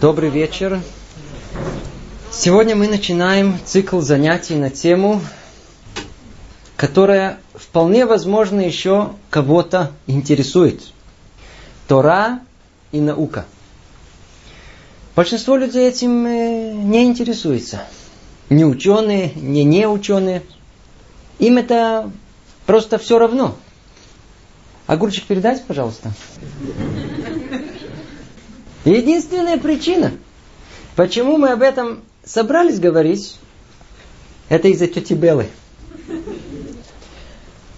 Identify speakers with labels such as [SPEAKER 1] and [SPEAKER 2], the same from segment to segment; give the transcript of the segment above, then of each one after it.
[SPEAKER 1] Добрый вечер. Сегодня мы начинаем цикл занятий на тему, которая вполне возможно еще кого-то интересует. Тора и наука. Большинство людей этим э, не интересуется. Не ученые, не не ученые. Им это просто все равно. Огурчик передайте, пожалуйста. Единственная причина, почему мы об этом собрались говорить, это из-за тети Белы.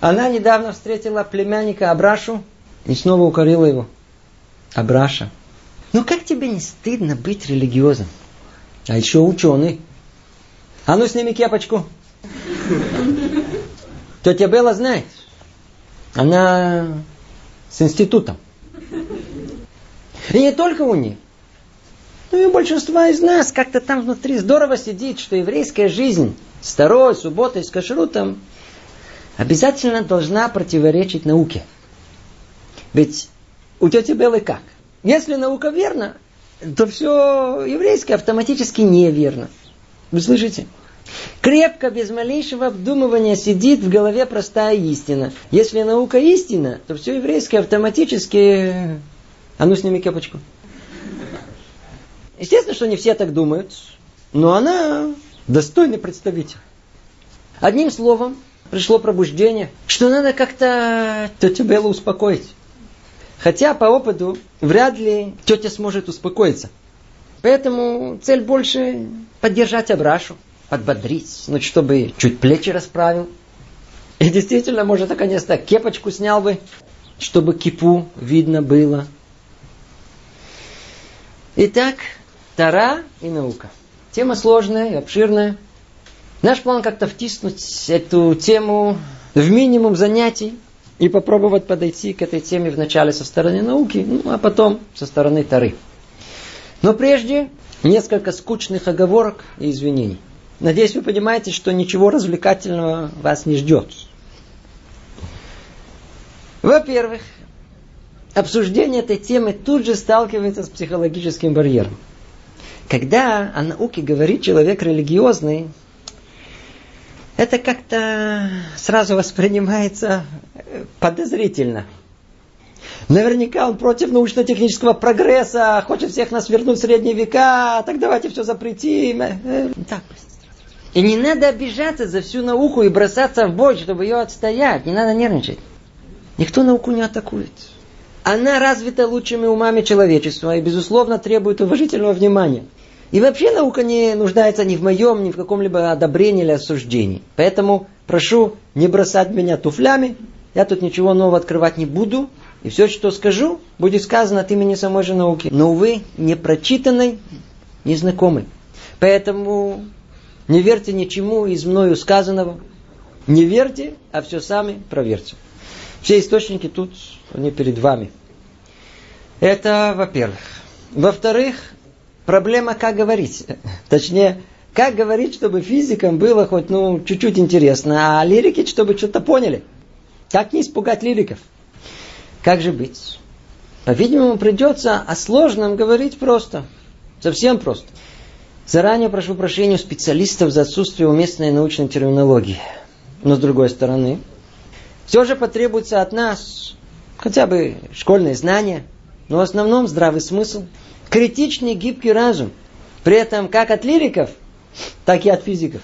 [SPEAKER 1] Она недавно встретила племянника Абрашу и снова укорила его. Абраша, ну как тебе не стыдно быть религиозным? А еще ученый. А ну сними кепочку. Тетя Белла знает. Она с институтом. И не только у них. Ну и у большинства из нас как-то там внутри здорово сидит, что еврейская жизнь с второй, субботой, с кашрутом обязательно должна противоречить науке. Ведь у тети Беллы как? Если наука верна, то все еврейское автоматически неверно. Вы слышите? Крепко, без малейшего обдумывания сидит в голове простая истина. Если наука истина, то все еврейское автоматически а ну сними кепочку. Естественно, что не все так думают, но она достойный представитель. Одним словом, пришло пробуждение, что надо как-то тетю Беллу успокоить. Хотя по опыту вряд ли тетя сможет успокоиться. Поэтому цель больше поддержать Абрашу, подбодрить, ну, чтобы чуть плечи расправил. И действительно, может, наконец-то кепочку снял бы, чтобы кипу видно было. Итак, Тара и наука. Тема сложная и обширная. Наш план как-то втиснуть эту тему в минимум занятий и попробовать подойти к этой теме вначале со стороны науки, ну, а потом со стороны Тары. Но прежде несколько скучных оговорок и извинений. Надеюсь, вы понимаете, что ничего развлекательного вас не ждет. Во-первых, обсуждение этой темы тут же сталкивается с психологическим барьером. Когда о науке говорит человек религиозный, это как-то сразу воспринимается э, подозрительно. Наверняка он против научно-технического прогресса, хочет всех нас вернуть в средние века, так давайте все запретим. Э, так. И не надо обижаться за всю науку и бросаться в бой, чтобы ее отстоять. Не надо нервничать. Никто науку не атакует. Она развита лучшими умами человечества и, безусловно, требует уважительного внимания. И вообще наука не нуждается ни в моем, ни в каком-либо одобрении или осуждении. Поэтому прошу не бросать меня туфлями. Я тут ничего нового открывать не буду. И все, что скажу, будет сказано от имени самой же науки. Но, увы, не прочитанной, незнакомой. Поэтому не верьте ничему из мною сказанного. Не верьте, а все сами проверьте. Все источники тут, они перед вами. Это во-первых. Во-вторых, проблема, как говорить. Точнее, как говорить, чтобы физикам было хоть ну, чуть-чуть интересно, а лирики, чтобы что-то поняли. Как не испугать лириков? Как же быть? По-видимому, придется о сложном говорить просто. Совсем просто. Заранее прошу прощения у специалистов за отсутствие уместной научной терминологии. Но с другой стороны, все же потребуется от нас хотя бы школьные знания, но в основном здравый смысл, критичный гибкий разум. При этом как от лириков, так и от физиков.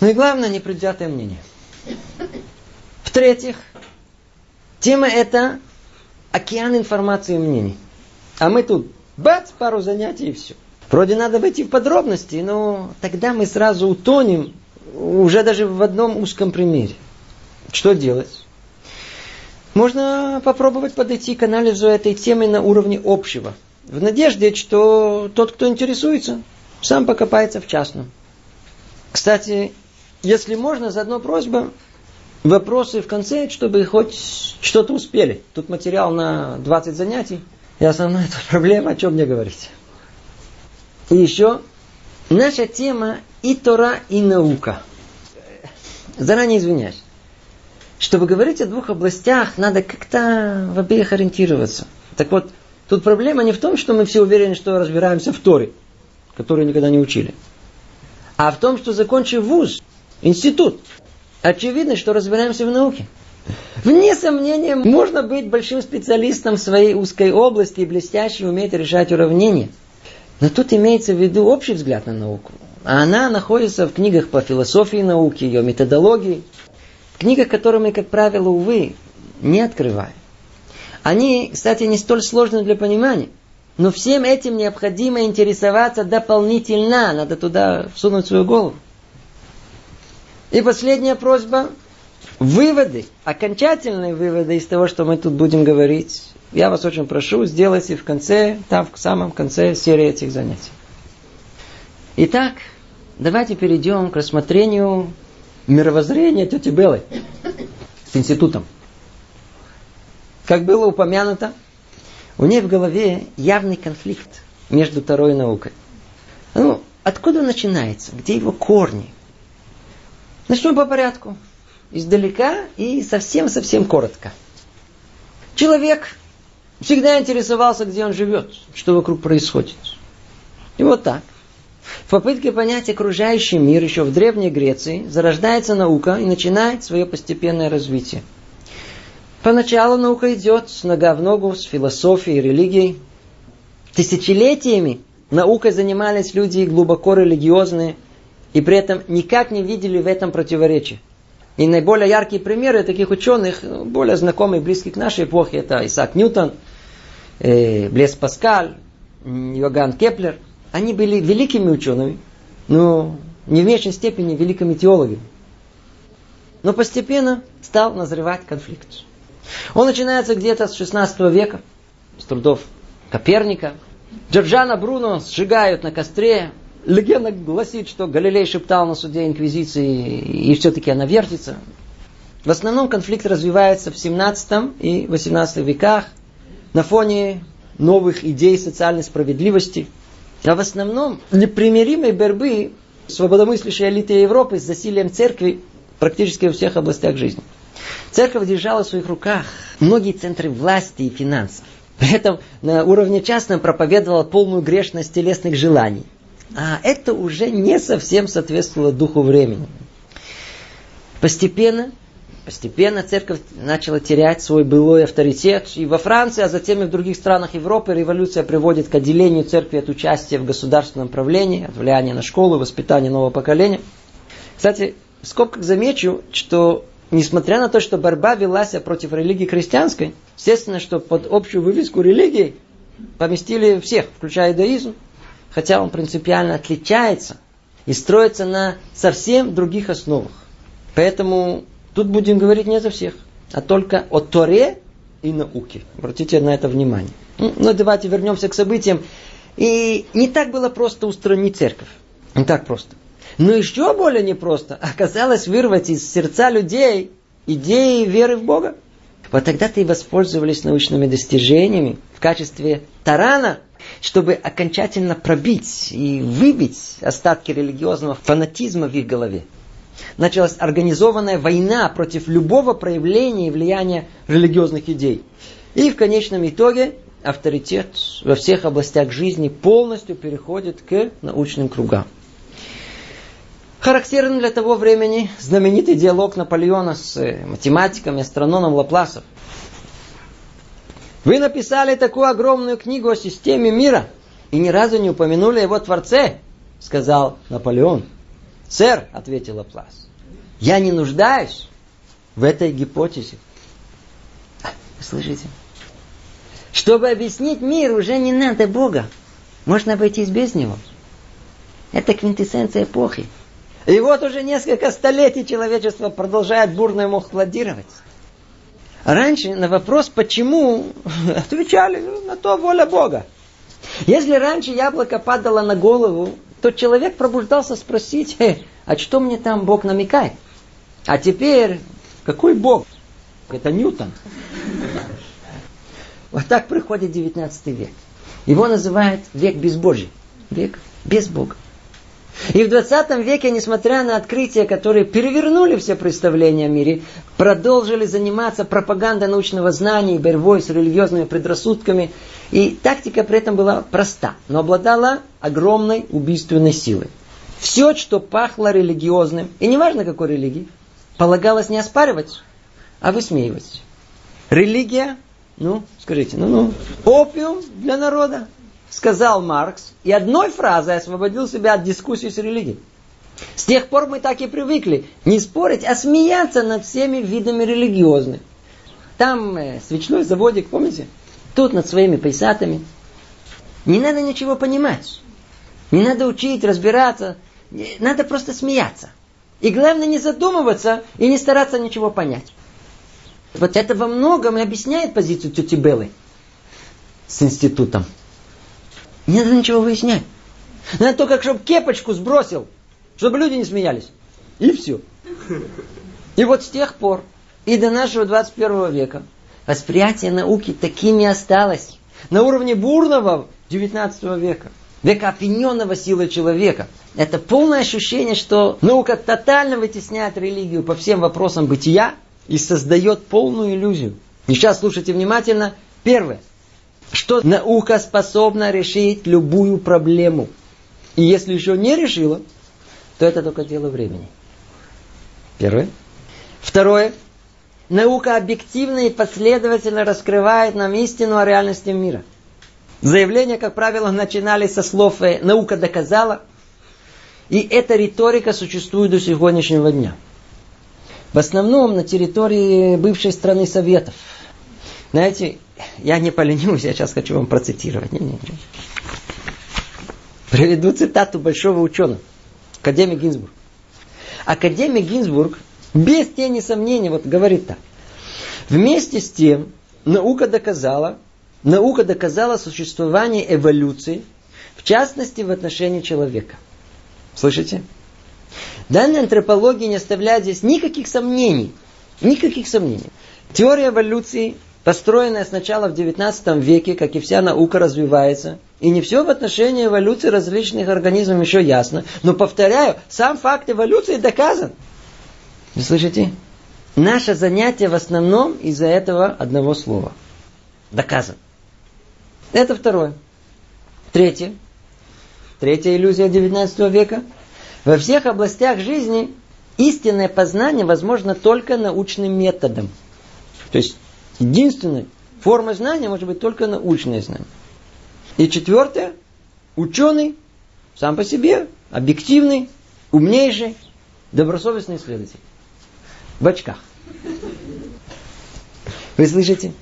[SPEAKER 1] Ну и главное, непредвзятое мнение. В-третьих, тема это океан информации и мнений. А мы тут бац, пару занятий и все. Вроде надо войти в подробности, но тогда мы сразу утонем уже даже в одном узком примере. Что делать? Можно попробовать подойти к анализу этой темы на уровне общего. В надежде, что тот, кто интересуется, сам покопается в частном. Кстати, если можно, заодно просьба, вопросы в конце, чтобы хоть что-то успели. Тут материал на 20 занятий. И основная эта проблема, о чем мне говорить. И еще, наша тема и Тора, и наука. Заранее извиняюсь. Чтобы говорить о двух областях, надо как-то в обеих ориентироваться. Так вот, Тут проблема не в том, что мы все уверены, что разбираемся в Торе, которую никогда не учили. А в том, что закончив вуз, институт, очевидно, что разбираемся в науке. Вне сомнения, можно быть большим специалистом в своей узкой области и блестяще уметь решать уравнения. Но тут имеется в виду общий взгляд на науку. А она находится в книгах по философии науки, ее методологии. В книгах, которые мы, как правило, увы, не открываем. Они, кстати, не столь сложны для понимания. Но всем этим необходимо интересоваться дополнительно. Надо туда всунуть свою голову. И последняя просьба. Выводы, окончательные выводы из того, что мы тут будем говорить, я вас очень прошу, сделайте в конце, там в самом конце серии этих занятий. Итак, давайте перейдем к рассмотрению мировоззрения тети Беллы с институтом. Как было упомянуто, у нее в голове явный конфликт между второй наукой. Ну, откуда начинается? Где его корни? Начнем по порядку. Издалека и совсем-совсем коротко. Человек всегда интересовался, где он живет, что вокруг происходит. И вот так. В попытке понять окружающий мир еще в Древней Греции зарождается наука и начинает свое постепенное развитие. Поначалу наука идет с нога в ногу с философией и религией. Тысячелетиями наукой занимались люди глубоко религиозные и при этом никак не видели в этом противоречия. И наиболее яркие примеры таких ученых, более знакомые, близкие к нашей эпохе, это Исаак Ньютон, э, Блез Паскаль, Йоганн Кеплер. Они были великими учеными, но не в меньшей степени великими теологами. Но постепенно стал назревать конфликт. Он начинается где-то с 16 века, с трудов Коперника. Джордано Бруно сжигают на костре. Легенда гласит, что Галилей шептал на суде Инквизиции, и все-таки она вертится. В основном конфликт развивается в 17 и 18 веках на фоне новых идей социальной справедливости. А в основном непримиримой борьбы свободомыслящей элиты Европы с засилием церкви практически во всех областях жизни. Церковь держала в своих руках многие центры власти и финансов. При этом на уровне частном проповедовала полную грешность телесных желаний. А это уже не совсем соответствовало духу времени. Постепенно, постепенно церковь начала терять свой былой авторитет. И во Франции, а затем и в других странах Европы революция приводит к отделению церкви от участия в государственном правлении, от влияния на школу, воспитания нового поколения. Кстати, в скобках замечу, что несмотря на то, что борьба велась против религии христианской, естественно, что под общую вывеску религии поместили всех, включая иудаизм, хотя он принципиально отличается и строится на совсем других основах. Поэтому тут будем говорить не за всех, а только о Торе и науке. Обратите на это внимание. Ну, ну давайте вернемся к событиям. И не так было просто устранить церковь. Не так просто. Но еще более непросто оказалось вырвать из сердца людей идеи веры в Бога. Вот тогда-то и воспользовались научными достижениями в качестве тарана, чтобы окончательно пробить и выбить остатки религиозного фанатизма в их голове. Началась организованная война против любого проявления и влияния религиозных идей. И в конечном итоге авторитет во всех областях жизни полностью переходит к научным кругам. Характерен для того времени знаменитый диалог Наполеона с э, математиком и астрономом Лапласов. Вы написали такую огромную книгу о системе мира и ни разу не упомянули его Творце, сказал Наполеон. Сэр, ответил Лаплас, я не нуждаюсь в этой гипотезе. Слышите? Чтобы объяснить мир, уже не надо Бога. Можно обойтись без него. Это квинтэссенция эпохи. И вот уже несколько столетий человечество продолжает бурно ему хладировать. Раньше на вопрос «почему?» отвечали «Ну, на то воля Бога. Если раньше яблоко падало на голову, то человек пробуждался спросить, э, а что мне там Бог намекает? А теперь, какой Бог? Это Ньютон. Вот так приходит 19 век. Его называют век безбожий. Век без Бога. И в 20 веке, несмотря на открытия, которые перевернули все представления о мире, продолжили заниматься пропагандой научного знания и борьбой с религиозными предрассудками. И тактика при этом была проста, но обладала огромной убийственной силой. Все, что пахло религиозным, и неважно какой религии, полагалось не оспаривать, а высмеивать. Религия, ну, скажите, ну-ну, опиум для народа сказал Маркс, и одной фразой освободил себя от дискуссии с религией. С тех пор мы так и привыкли не спорить, а смеяться над всеми видами религиозных. Там э, свечной заводик, помните? Тут над своими пейсатами. Не надо ничего понимать. Не надо учить, разбираться. Надо просто смеяться. И главное не задумываться и не стараться ничего понять. Вот это во многом и объясняет позицию тети Беллы с институтом. Не надо ничего выяснять. Надо только, чтобы кепочку сбросил, чтобы люди не смеялись. И все. И вот с тех пор и до нашего 21 века восприятие науки такими осталось. На уровне бурного 19 века. Века опьяненного силой человека. Это полное ощущение, что наука тотально вытесняет религию по всем вопросам бытия и создает полную иллюзию. И сейчас слушайте внимательно. Первое что наука способна решить любую проблему. И если еще не решила, то это только дело времени. Первое. Второе. Наука объективно и последовательно раскрывает нам истину о реальности мира. Заявления, как правило, начинались со слов э, «наука доказала», и эта риторика существует до сегодняшнего дня. В основном на территории бывшей страны Советов. Знаете, я не поленюсь, я сейчас хочу вам процитировать. Не, не, не. Приведу цитату большого ученого, академик Гинзбург. Академик Гинзбург без тени сомнений вот говорит так. Вместе с тем, наука доказала, наука доказала существование эволюции, в частности в отношении человека. Слышите? Данная антропология не оставляет здесь никаких сомнений. Никаких сомнений. Теория эволюции построенная сначала в XIX веке, как и вся наука развивается. И не все в отношении эволюции различных организмов еще ясно. Но повторяю, сам факт эволюции доказан. Вы слышите? Наше занятие в основном из-за этого одного слова. Доказан. Это второе. Третье. Третья иллюзия XIX века. Во всех областях жизни истинное познание возможно только научным методом. То есть Единственной формой знания может быть только научное знание. И четвертое, ученый сам по себе, объективный, умнейший, добросовестный исследователь. В очках. Вы слышите?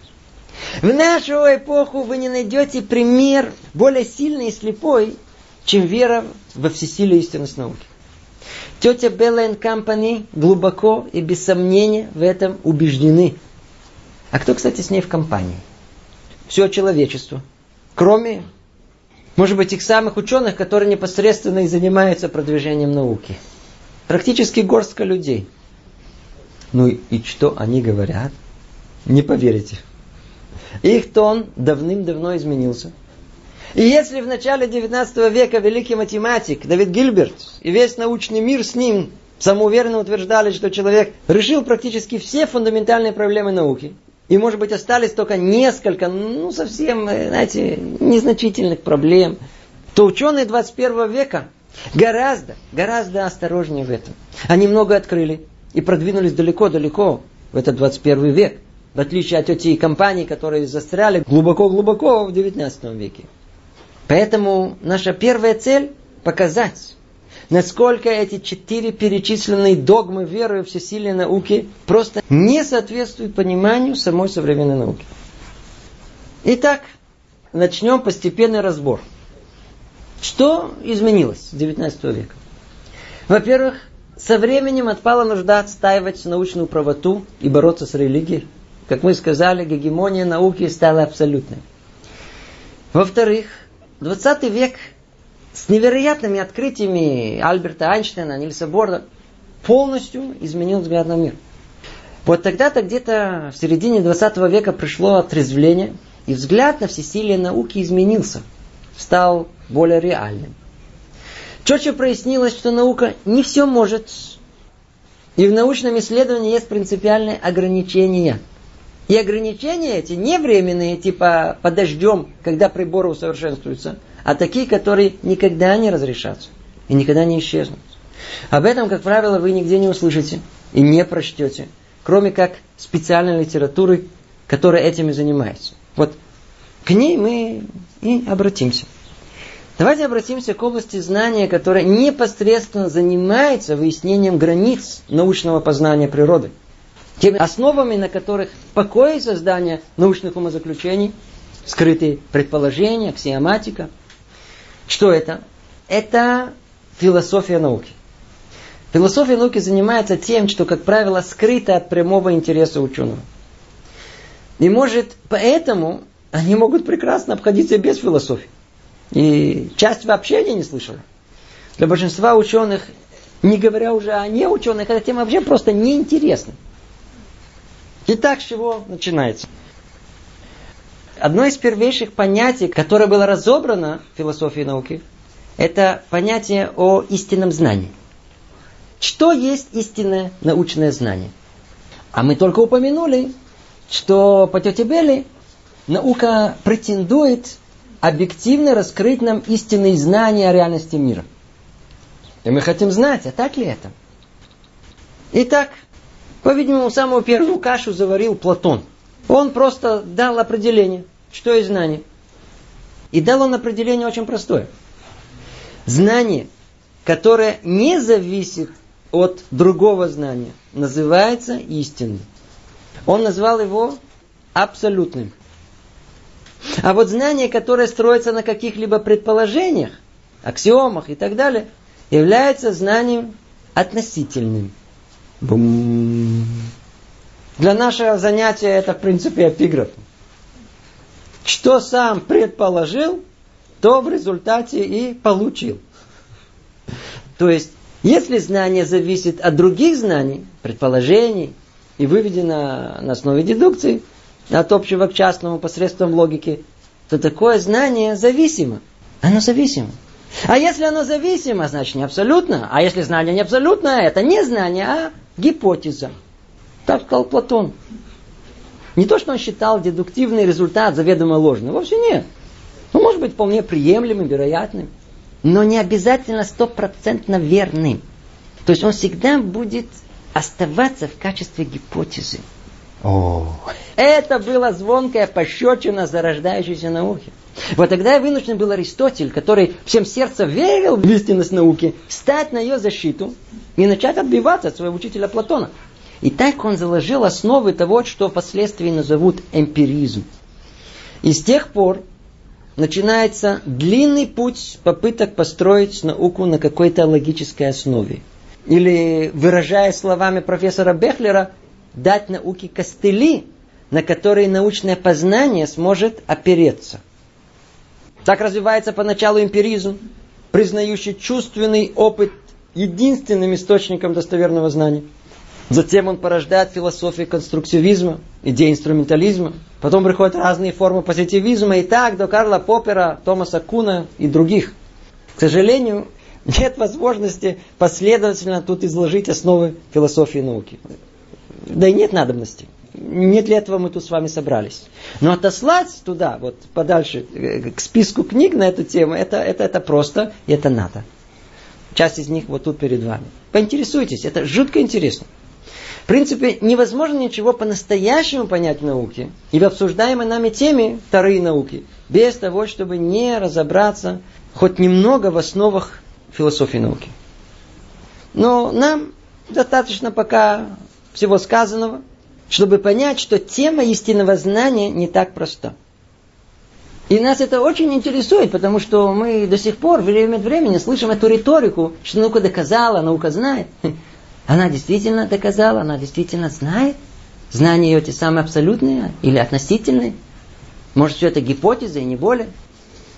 [SPEAKER 1] В нашу эпоху вы не найдете пример более сильный и слепой, чем вера во всесилие истинность науки. Тетя Белла и Компани глубоко и без сомнения в этом убеждены – а кто, кстати, с ней в компании? Все человечество. Кроме, может быть, тех самых ученых, которые непосредственно и занимаются продвижением науки. Практически горстка людей. Ну и что они говорят? Не поверите. Их тон давным-давно изменился. И если в начале 19 века великий математик Давид Гильберт и весь научный мир с ним самоуверенно утверждали, что человек решил практически все фундаментальные проблемы науки – и, может быть, остались только несколько, ну, совсем, знаете, незначительных проблем, то ученые 21 века гораздо, гораздо осторожнее в этом. Они много открыли и продвинулись далеко-далеко в этот 21 век, в отличие от этих компаний, которые застряли глубоко-глубоко в 19 веке. Поэтому наша первая цель – показать, насколько эти четыре перечисленные догмы веры в всесилие науки просто не соответствуют пониманию самой современной науки. Итак, начнем постепенный разбор. Что изменилось с 19 века? Во-первых, со временем отпала нужда отстаивать научную правоту и бороться с религией. Как мы сказали, гегемония науки стала абсолютной. Во-вторых, 20 век с невероятными открытиями Альберта Айнштейна, Нильса Борда, полностью изменил взгляд на мир. Вот тогда-то где-то в середине 20 века пришло отрезвление, и взгляд на всесилие науки изменился, стал более реальным. четче прояснилось, что наука не все может. И в научном исследовании есть принципиальные ограничения. И ограничения эти не временные, типа подождем, когда приборы усовершенствуются, а такие, которые никогда не разрешатся и никогда не исчезнут. Об этом, как правило, вы нигде не услышите и не прочтете, кроме как специальной литературы, которая этим и занимается. Вот к ней мы и обратимся. Давайте обратимся к области знания, которая непосредственно занимается выяснением границ научного познания природы. Теми основами, на которых покоится создание научных умозаключений, скрытые предположения, аксиоматика. Что это? Это философия науки. Философия науки занимается тем, что, как правило, скрыто от прямого интереса ученого. И может, поэтому они могут прекрасно обходиться без философии. И часть вообще они не слышала. Для большинства ученых, не говоря уже о неученых, эта тема вообще просто неинтересна. Итак, с чего начинается? Одно из первейших понятий, которое было разобрано в философии науки, это понятие о истинном знании. Что есть истинное научное знание? А мы только упомянули, что по тете Белли наука претендует объективно раскрыть нам истинные знания о реальности мира. И мы хотим знать, а так ли это? Итак, по-видимому, самую первую кашу заварил Платон. Он просто дал определение, что есть знание. И дал он определение очень простое. Знание, которое не зависит от другого знания, называется истинным. Он назвал его абсолютным. А вот знание, которое строится на каких-либо предположениях, аксиомах и так далее, является знанием относительным. Бум. Для нашего занятия это, в принципе, эпиграф. Что сам предположил, то в результате и получил. То есть, если знание зависит от других знаний, предположений, и выведено на основе дедукции, от общего к частному посредством логики, то такое знание зависимо. Оно зависимо. А если оно зависимо, значит не абсолютно. А если знание не абсолютно, это не знание, а гипотеза. Так сказал Платон. Не то, что он считал дедуктивный результат заведомо ложным. Вовсе нет. Он может быть вполне приемлемым, вероятным. Но не обязательно стопроцентно верным. То есть он всегда будет оставаться в качестве гипотезы. О. Это была звонкая пощечина зарождающейся науки. Вот тогда и вынужден был Аристотель, который всем сердцем верил в истинность науки, встать на ее защиту и начать отбиваться от своего учителя Платона. И так он заложил основы того, что впоследствии назовут эмпиризм. И с тех пор начинается длинный путь попыток построить науку на какой-то логической основе. Или, выражая словами профессора Бехлера, дать науке костыли, на которые научное познание сможет опереться. Так развивается поначалу эмпиризм, признающий чувственный опыт единственным источником достоверного знания. Затем он порождает философию конструктивизма, идеи инструментализма. Потом приходят разные формы позитивизма. И так до Карла Поппера, Томаса Куна и других. К сожалению, нет возможности последовательно тут изложить основы философии науки. Да и нет надобности. Не для этого мы тут с вами собрались. Но отослать туда, вот подальше, э, к списку книг на эту тему, это, это, это просто, и это надо. Часть из них вот тут перед вами. Поинтересуйтесь, это жутко интересно. Принципе, невозможно ничего по-настоящему понять в науке и в обсуждаемой нами теме вторые науки, без того, чтобы не разобраться хоть немного в основах философии науки. Но нам достаточно пока всего сказанного, чтобы понять, что тема истинного знания не так проста. И нас это очень интересует, потому что мы до сих пор, время от времени, слышим эту риторику, что наука доказала, наука знает. Она действительно доказала, она действительно знает. Знания ее те самые абсолютные или относительные. Может, все это гипотеза и не более.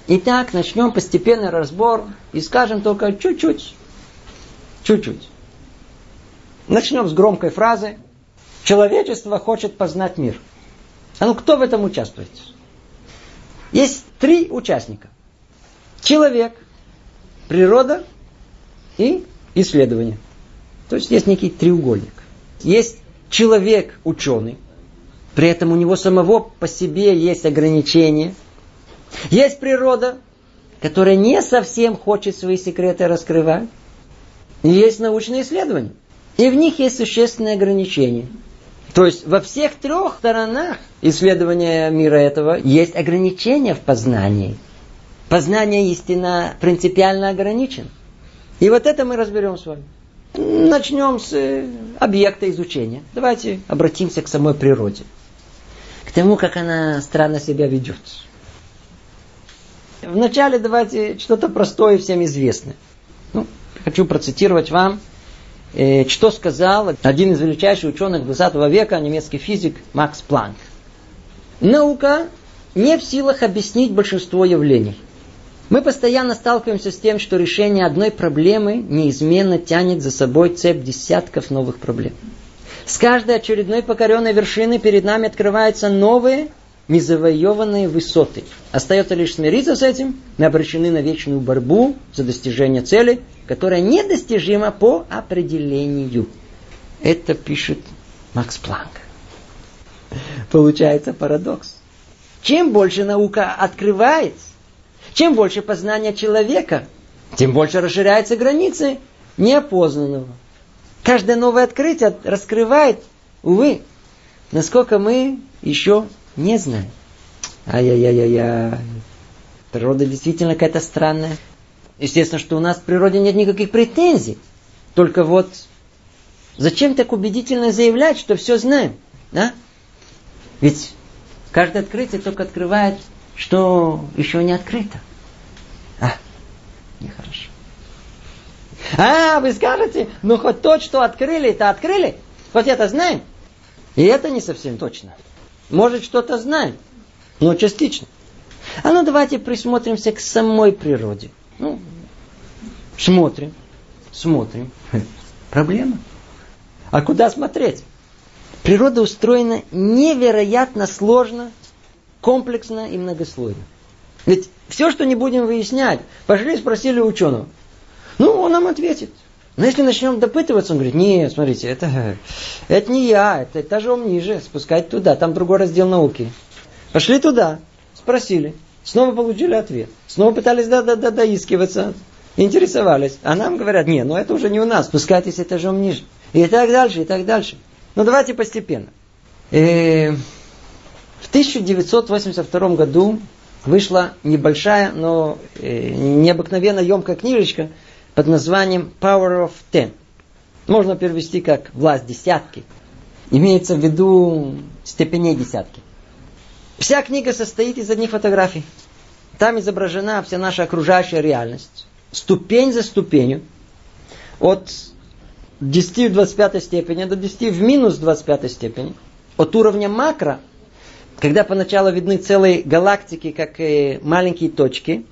[SPEAKER 1] Итак, начнем постепенный разбор и скажем только чуть-чуть. Чуть-чуть. Начнем с громкой фразы. Человечество хочет познать мир. А ну кто в этом участвует? Есть три участника. Человек, природа и исследование. То есть есть некий треугольник. Есть человек ученый, при этом у него самого по себе есть ограничения. Есть природа, которая не совсем хочет свои секреты раскрывать. И есть научные исследования. И в них есть существенные ограничения. То есть во всех трех сторонах исследования мира этого есть ограничения в познании. Познание истина принципиально ограничен. И вот это мы разберем с вами. Начнем с э, объекта изучения. Давайте обратимся к самой природе. К тому, как она странно себя ведет. Вначале давайте что-то простое всем известное. Ну, хочу процитировать вам, э, что сказал один из величайших ученых 20 века, немецкий физик Макс Планк. Наука не в силах объяснить большинство явлений. Мы постоянно сталкиваемся с тем, что решение одной проблемы неизменно тянет за собой цепь десятков новых проблем. С каждой очередной покоренной вершины перед нами открываются новые незавоеванные высоты. Остается лишь смириться с этим. Мы обречены на вечную борьбу за достижение цели, которая недостижима по определению. Это пишет Макс Планк. Получается парадокс. Чем больше наука открывается, чем больше познания человека, тем больше расширяются границы неопознанного. Каждое новое открытие раскрывает, увы, насколько мы еще не знаю. Ай-яй-яй-яй. Природа действительно какая-то странная. Естественно, что у нас в природе нет никаких претензий. Только вот зачем так убедительно заявлять, что все знаем? Да? Ведь каждое открытие только открывает, что еще не открыто. А, нехорошо. А, вы скажете, ну хоть то, что открыли, это открыли. Хоть это знаем. И это не совсем точно. Может, что-то знаем, но частично. А ну давайте присмотримся к самой природе. Ну, смотрим, смотрим. Проблема. А куда смотреть? Природа устроена невероятно сложно, комплексно и многослойно. Ведь все, что не будем выяснять, пошли и спросили ученого. Ну, он нам ответит. Но если начнем допытываться, он говорит, нет, смотрите, это, это не я, это этажом ниже, спускать туда, там другой раздел науки. Пошли туда, спросили, снова получили ответ, снова пытались до -до -до доискиваться, интересовались. А нам говорят, нет, ну это уже не у нас, спускайтесь этажом ниже. И так дальше, и так дальше. Ну давайте постепенно. И э, в 1982 году вышла небольшая, но э, необыкновенно емкая книжечка – под названием Power of Ten. Можно перевести как власть десятки. Имеется в виду степеней десятки. Вся книга состоит из одних фотографий. Там изображена вся наша окружающая реальность. Ступень за ступенью. От 10 в 25 степени до 10 в минус 25 степени. От уровня макро, когда поначалу видны целые галактики, как маленькие точки,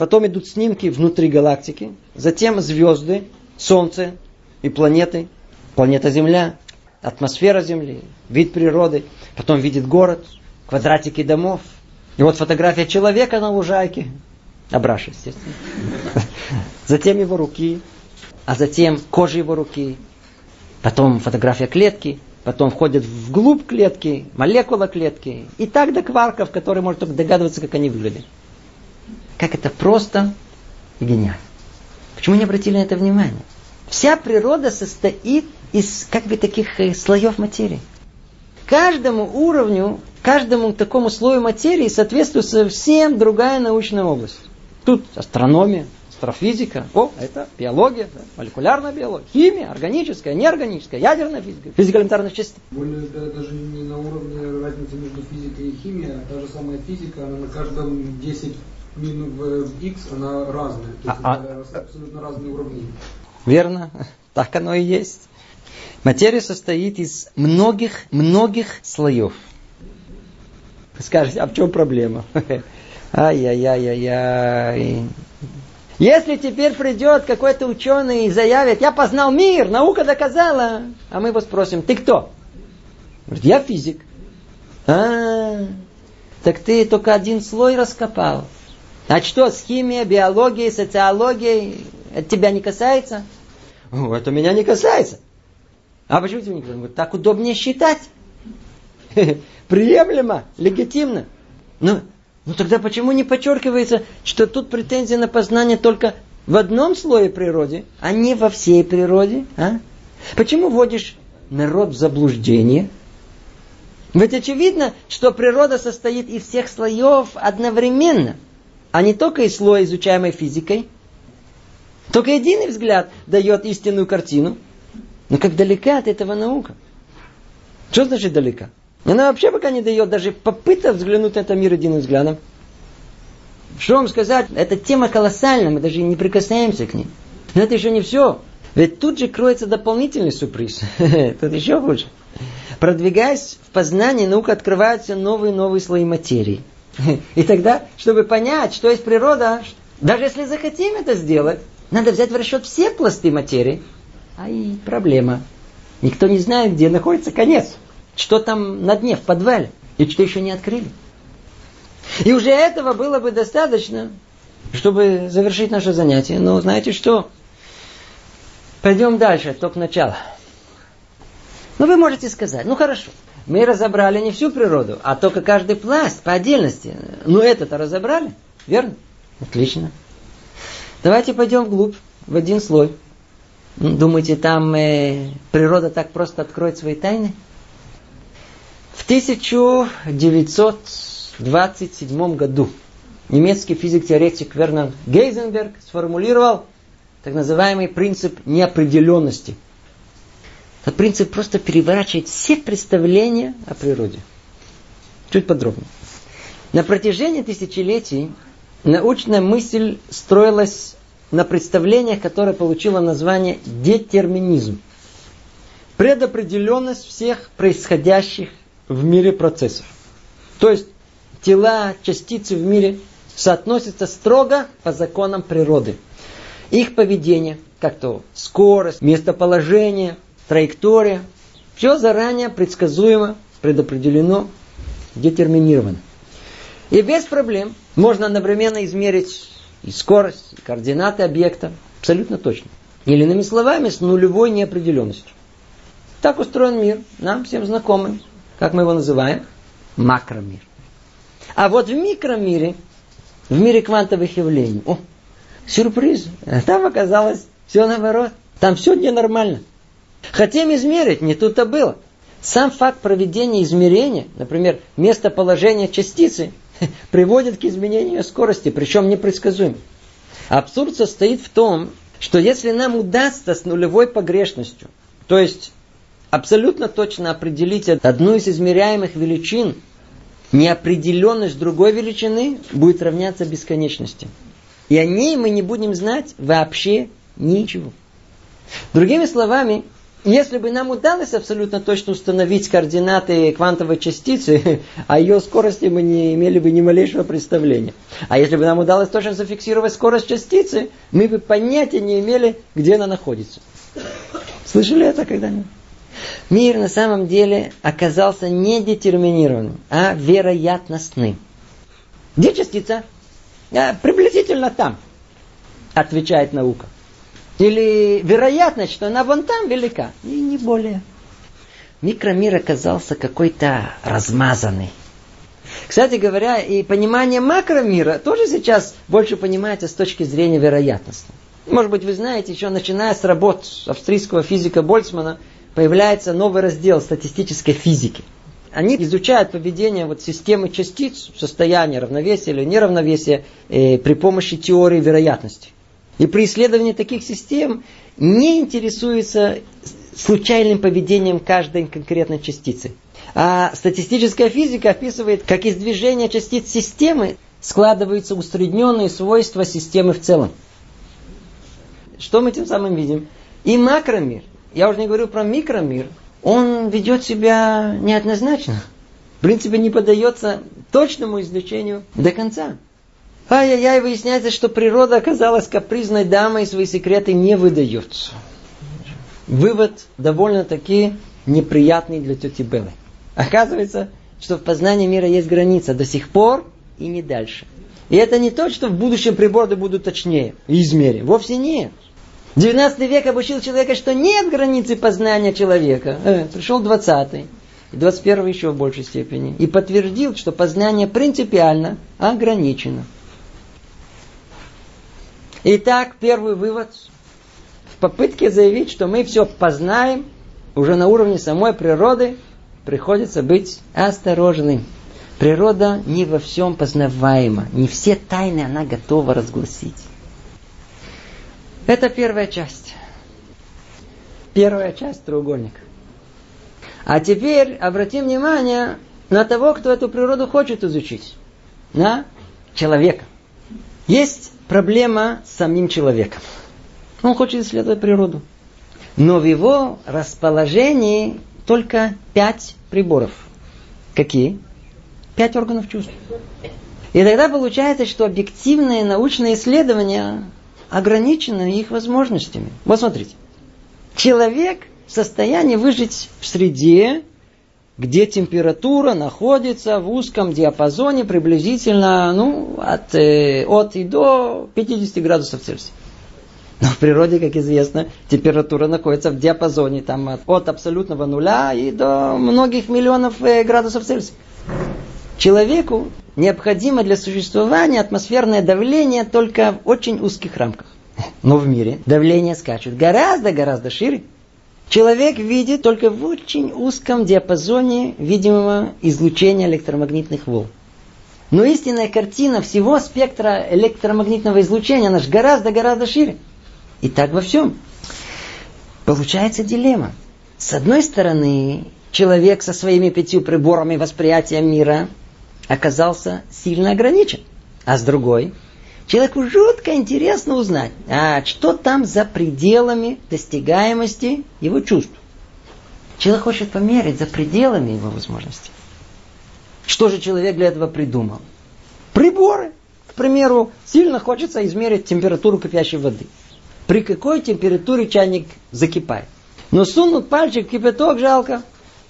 [SPEAKER 1] Потом идут снимки внутри галактики. Затем звезды, Солнце и планеты. Планета Земля, атмосфера Земли, вид природы. Потом видит город, квадратики домов. И вот фотография человека на лужайке. Абраш, естественно. Затем его руки, а затем кожа его руки. Потом фотография клетки, потом входит вглубь клетки, молекула клетки. И так до кварков, которые можно только догадываться, как они выглядят. Как это просто и гениально. Почему не обратили на это внимание? Вся природа состоит из как бы таких э, слоев материи. Каждому уровню, каждому такому слою материи соответствует совсем другая научная область. Тут астрономия, астрофизика, о, это биология, да, молекулярная биология, химия, органическая, неорганическая, ядерная физика, физика элементарных частиц.
[SPEAKER 2] Более даже не на уровне разницы между физикой и химией, а та же самая физика, она на каждом 10 минус x, она разная. То есть а, это а, абсолютно разные уровни.
[SPEAKER 1] Верно. Так оно и есть. Материя состоит из многих-многих слоев. Скажете, а в чем проблема? Ай-яй-яй-яй-яй. Если теперь придет какой-то ученый и заявит, я познал мир, наука доказала, а мы его спросим, ты кто? Говорит, я физик. А, так ты только один слой раскопал. А что с химией, биологией, социологией? Это тебя не касается? О, это меня не касается. А почему тебе не касается? Так удобнее считать. Приемлемо, легитимно. Ну, ну тогда почему не подчеркивается, что тут претензия на познание только в одном слое природы, а не во всей природе? А? Почему вводишь народ в заблуждение? Ведь очевидно, что природа состоит из всех слоев одновременно, а не только из слоя, изучаемой физикой. Только единый взгляд дает истинную картину. Но как далека от этого наука? Что значит далека? Она вообще пока не дает даже попыток взглянуть на этот мир единым взглядом. Что вам сказать? Эта тема колоссальна, мы даже не прикасаемся к ней. Но это еще не все. Ведь тут же кроется дополнительный сюрприз. Тут еще хуже. Продвигаясь в познании, наука открываются новые новые слои материи. И тогда, чтобы понять, что есть природа, даже если захотим это сделать, надо взять в расчет все пласты материи. А и проблема. Никто не знает, где находится конец. Что там на дне, в подвале. И что еще не открыли. И уже этого было бы достаточно, чтобы завершить наше занятие. Но знаете что? Пойдем дальше, только начало. Ну, вы можете сказать, ну хорошо, мы разобрали не всю природу, а только каждый пласт по отдельности. Ну, это-то разобрали, верно? Отлично. Давайте пойдем вглубь, в один слой. Думаете, там э, природа так просто откроет свои тайны? В 1927 году немецкий физик-теоретик Вернер Гейзенберг сформулировал так называемый принцип неопределенности. Этот принцип просто переворачивает все представления о природе. Чуть подробнее. На протяжении тысячелетий научная мысль строилась на представлениях, которое получило название детерминизм. Предопределенность всех происходящих в мире процессов. То есть тела, частицы в мире соотносятся строго по законам природы. Их поведение, как то скорость, местоположение, траектория, все заранее предсказуемо, предопределено, детерминировано. И без проблем можно одновременно измерить и скорость, и координаты объекта. Абсолютно точно. Или иными словами, с нулевой неопределенностью. Так устроен мир, нам всем знакомый. Как мы его называем? Макромир. А вот в микромире, в мире квантовых явлений, о, сюрприз, там оказалось все наоборот. Там все ненормально. Хотим измерить, не тут-то было. Сам факт проведения измерения, например, местоположение частицы, приводит к изменению скорости, причем непредсказуемо. Абсурд состоит в том, что если нам удастся с нулевой погрешностью, то есть абсолютно точно определить одну из измеряемых величин, неопределенность другой величины будет равняться бесконечности. И о ней мы не будем знать вообще ничего. Другими словами, если бы нам удалось абсолютно точно установить координаты квантовой частицы, о ее скорости мы не имели бы ни малейшего представления. А если бы нам удалось точно зафиксировать скорость частицы, мы бы понятия не имели, где она находится. Слышали это когда-нибудь? Мир на самом деле оказался не детерминированным, а вероятностным. Где частица? А, приблизительно там, отвечает наука. Или вероятность, что она вон там велика. И не более. Микромир оказался какой-то размазанный. Кстати говоря, и понимание макромира тоже сейчас больше понимается с точки зрения вероятности. Может быть, вы знаете, еще начиная с работ австрийского физика Больцмана, появляется новый раздел статистической физики. Они изучают поведение вот системы частиц, состояние равновесия или неравновесия э, при помощи теории вероятности. И при исследовании таких систем не интересуется случайным поведением каждой конкретной частицы. А статистическая физика описывает, как из движения частиц системы складываются усредненные свойства системы в целом. Что мы тем самым видим? И макромир, я уже не говорю про микромир, он ведет себя неоднозначно. В принципе, не поддается точному изучению до конца. Ай-яй-яй, выясняется, что природа оказалась капризной дамой свои секреты не выдает. Вывод довольно-таки неприятный для тети Беллы. Оказывается, что в познании мира есть граница до сих пор и не дальше. И это не то, что в будущем приборы будут точнее и измерим. Вовсе нет. 19 век обучил человека, что нет границы познания человека. Э, пришел 20 и 21 еще в большей степени. И подтвердил, что познание принципиально ограничено. Итак, первый вывод. В попытке заявить, что мы все познаем, уже на уровне самой природы, приходится быть осторожным. Природа не во всем познаваема. Не все тайны она готова разгласить. Это первая часть. Первая часть треугольника. А теперь обратим внимание на того, кто эту природу хочет изучить. На человека. Есть проблема с самим человеком. Он хочет исследовать природу. Но в его расположении только пять приборов. Какие? Пять органов чувств. И тогда получается, что объективное научное исследование ограничено их возможностями. Вот смотрите. Человек в состоянии выжить в среде, где температура находится в узком диапазоне приблизительно ну, от, э, от и до 50 градусов Цельсия. Но в природе, как известно, температура находится в диапазоне там, от, от абсолютного нуля и до многих миллионов э, градусов Цельсия. Человеку необходимо для существования атмосферное давление только в очень узких рамках. Но в мире давление скачет гораздо-гораздо шире. Человек видит только в очень узком диапазоне видимого излучения электромагнитных волн. Но истинная картина всего спектра электромагнитного излучения, она же гораздо-гораздо шире. И так во всем. Получается дилемма. С одной стороны, человек со своими пятью приборами восприятия мира оказался сильно ограничен. А с другой, человеку жутко интересно узнать, а что там за пределами достигаемости его чувств. Человек хочет померить за пределами его возможностей. Что же человек для этого придумал? Приборы. К примеру, сильно хочется измерить температуру кипящей воды – при какой температуре чайник закипает. Но сунуть пальчик в кипяток жалко.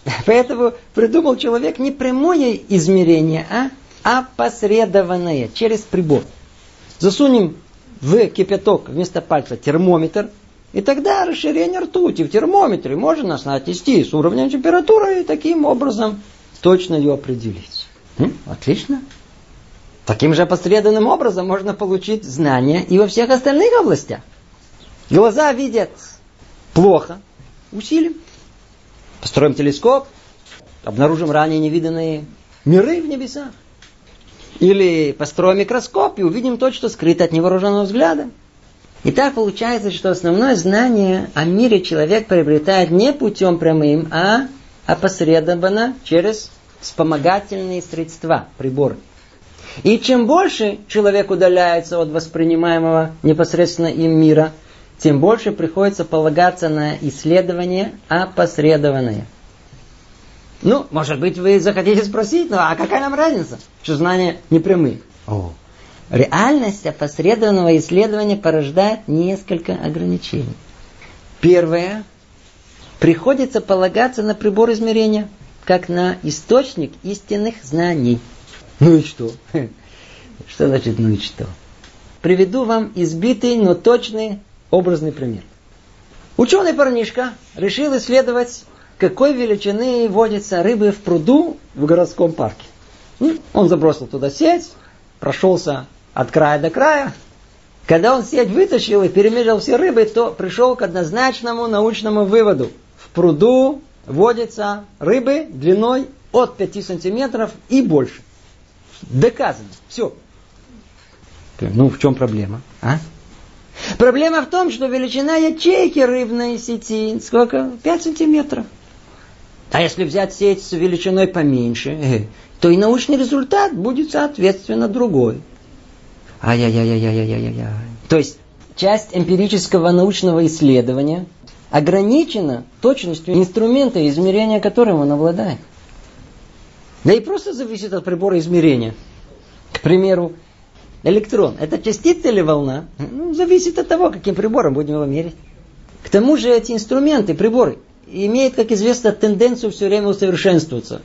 [SPEAKER 1] Поэтому придумал человек не прямое измерение, а опосредованное через прибор. Засунем в кипяток вместо пальца термометр, и тогда расширение ртути в термометре можно отнести с уровнем температуры и таким образом точно ее определить. М? Отлично. Таким же опосредованным образом можно получить знания и во всех остальных областях. Глаза видят плохо. Усилим. Построим телескоп. Обнаружим ранее невиданные миры в небесах. Или построим микроскоп и увидим то, что скрыто от невооруженного взгляда. И так получается, что основное знание о мире человек приобретает не путем прямым, а опосредованно через вспомогательные средства, приборы. И чем больше человек удаляется от воспринимаемого непосредственно им мира – тем больше приходится полагаться на исследования опосредованные. Ну, может быть, вы захотите спросить, ну а какая нам разница, что знания не прямые? О. Реальность опосредованного исследования порождает несколько ограничений. Первое. Приходится полагаться на прибор измерения, как на источник истинных знаний. Ну и что? Что значит ну и что? Приведу вам избитый, но точный образный пример. Ученый парнишка решил исследовать, какой величины водятся рыбы в пруду в городском парке. Он забросил туда сеть, прошелся от края до края. Когда он сеть вытащил и перемерил все рыбы, то пришел к однозначному научному выводу. В пруду водятся рыбы длиной от 5 сантиметров и больше. Доказано. Все. Ну, в чем проблема? А? Проблема в том, что величина ячейки рыбной сети сколько? 5 сантиметров. А если взять сеть с величиной поменьше, э, то и научный результат будет соответственно другой. Ай-яй-яй-яй-яй-яй-яй. То есть часть эмпирического научного исследования ограничена точностью инструмента, измерения которым он обладает. Да и просто зависит от прибора измерения. К примеру, Электрон – это частица или волна? Ну, зависит от того, каким прибором будем его мерить. К тому же эти инструменты, приборы, имеют, как известно, тенденцию все время усовершенствоваться.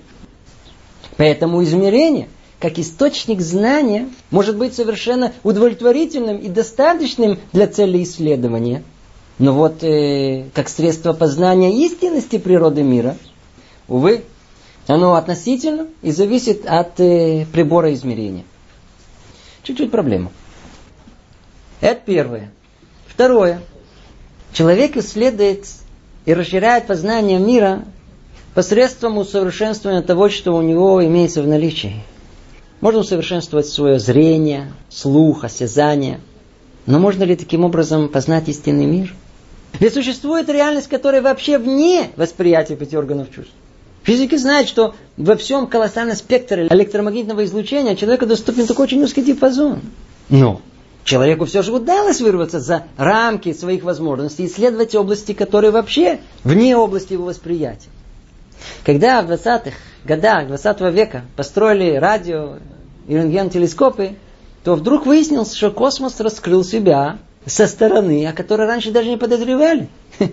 [SPEAKER 1] Поэтому измерения, как источник знания, может быть совершенно удовлетворительным и достаточным для цели исследования. Но вот э, как средство познания истинности природы мира, увы, оно относительно и зависит от э, прибора измерения. Чуть-чуть проблема. Это первое. Второе. Человек исследует и расширяет познание мира посредством усовершенствования того, что у него имеется в наличии. Можно усовершенствовать свое зрение, слух, осязание. Но можно ли таким образом познать истинный мир? Ведь существует реальность, которая вообще вне восприятия пяти органов чувств. Физики знают, что во всем колоссальном спектре электромагнитного излучения человеку доступен только очень узкий диапазон. Но человеку все же удалось вырваться за рамки своих возможностей и исследовать области, которые вообще вне области его восприятия. Когда в 20-х годах 20 века построили радио и рентген-телескопы, то вдруг выяснилось, что космос раскрыл себя со стороны, о которой раньше даже не подозревали.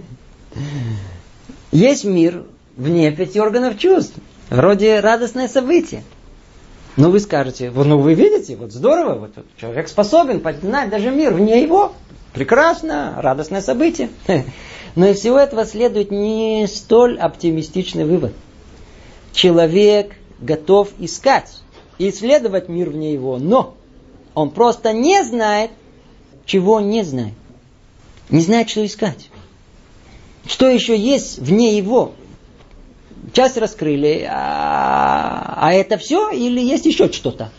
[SPEAKER 1] Есть мир вне пяти органов чувств. Вроде радостное событие. Ну, вы скажете, ну, вы видите, вот здорово, вот, вот человек способен познать даже мир вне его. Прекрасно, радостное событие. Но из всего этого следует не столь оптимистичный вывод. Человек готов искать и исследовать мир вне его, но он просто не знает, чего не знает. Не знает, что искать. Что еще есть вне его? Часть раскрыли, а, а это все или есть еще что-то?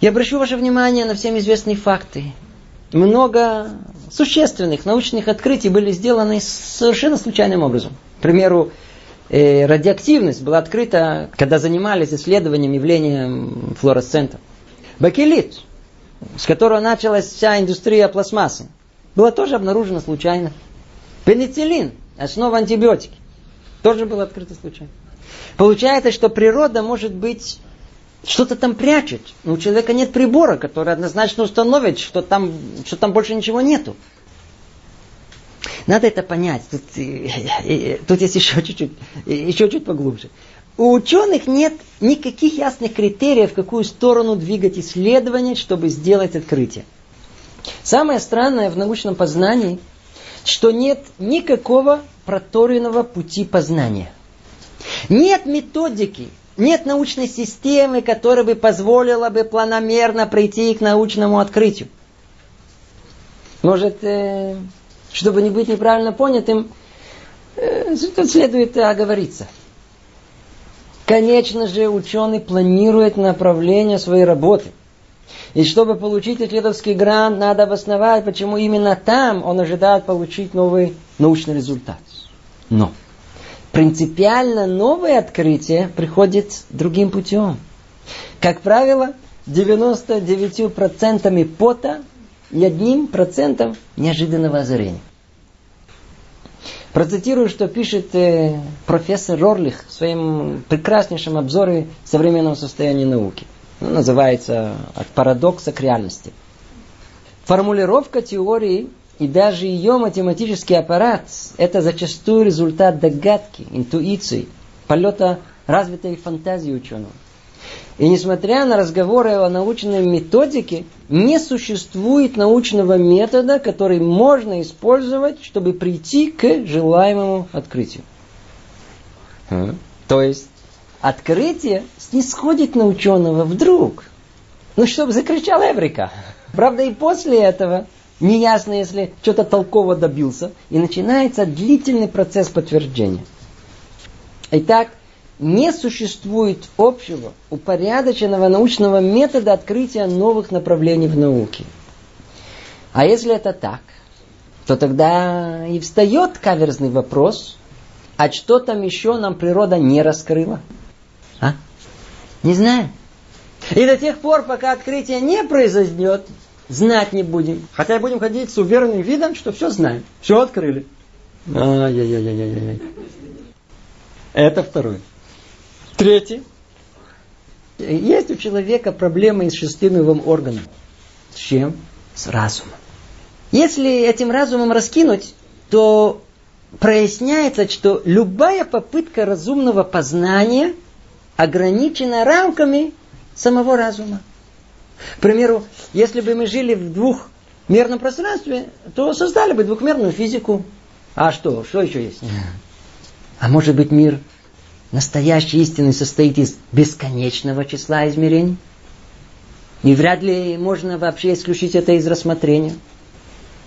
[SPEAKER 1] Я обращу ваше внимание на всем известные факты. Много существенных научных открытий были сделаны совершенно случайным образом. К примеру, э, радиоактивность была открыта, когда занимались исследованием явления флуоресцента. Бакелит, с которого началась вся индустрия пластмассы, была тоже обнаружена случайно. Пенициллин, основа антибиотики, тоже был открыто случайно. Получается, что природа может быть что-то там прячет. Но у человека нет прибора, который однозначно установит, что там, что там больше ничего нету. Надо это понять. Тут, тут есть еще чуть-чуть, еще чуть поглубже. У ученых нет никаких ясных критериев, в какую сторону двигать исследования, чтобы сделать открытие. Самое странное в научном познании, что нет никакого проторенного пути познания. Нет методики, нет научной системы, которая бы позволила бы планомерно прийти к научному открытию. Может, э, чтобы не быть неправильно понятым, э, тут следует оговориться. Конечно же, ученый планирует направление своей работы. И чтобы получить исследовательский грант, надо обосновать, почему именно там он ожидает получить новый научный результат. Но принципиально новое открытие приходит другим путем. Как правило, 99% пота и одним процентом неожиданного озарения. Процитирую, что пишет э, профессор Рорлих в своем прекраснейшем обзоре современного состояния науки. Ну, называется «От парадокса к реальности». Формулировка теории и даже ее математический аппарат – это зачастую результат догадки, интуиции, полета развитой фантазии ученого. И несмотря на разговоры о научной методике, не существует научного метода, который можно использовать, чтобы прийти к желаемому открытию. То есть, открытие снисходит на ученого вдруг. Ну, чтобы закричал Эврика. Правда, и после этого неясно, если что-то толково добился, и начинается длительный процесс подтверждения. Итак, не существует общего, упорядоченного научного метода открытия новых направлений в науке. А если это так, то тогда и встает каверзный вопрос, а что там еще нам природа не раскрыла? А? Не знаю. И до тех пор, пока открытие не произойдет, знать не будем. Хотя будем ходить с уверенным видом, что все знаем. Все открыли. Ай-яй-яй-яй-яй. Это второе. Третье. Есть у человека проблемы с шестым органом. С чем? С разумом. Если этим разумом раскинуть, то проясняется, что любая попытка разумного познания ограничена рамками самого разума. К примеру, если бы мы жили в двухмерном пространстве, то создали бы двухмерную физику. А что? Что еще есть? А может быть мир настоящий истинный состоит из бесконечного числа измерений? И вряд ли можно вообще исключить это из рассмотрения.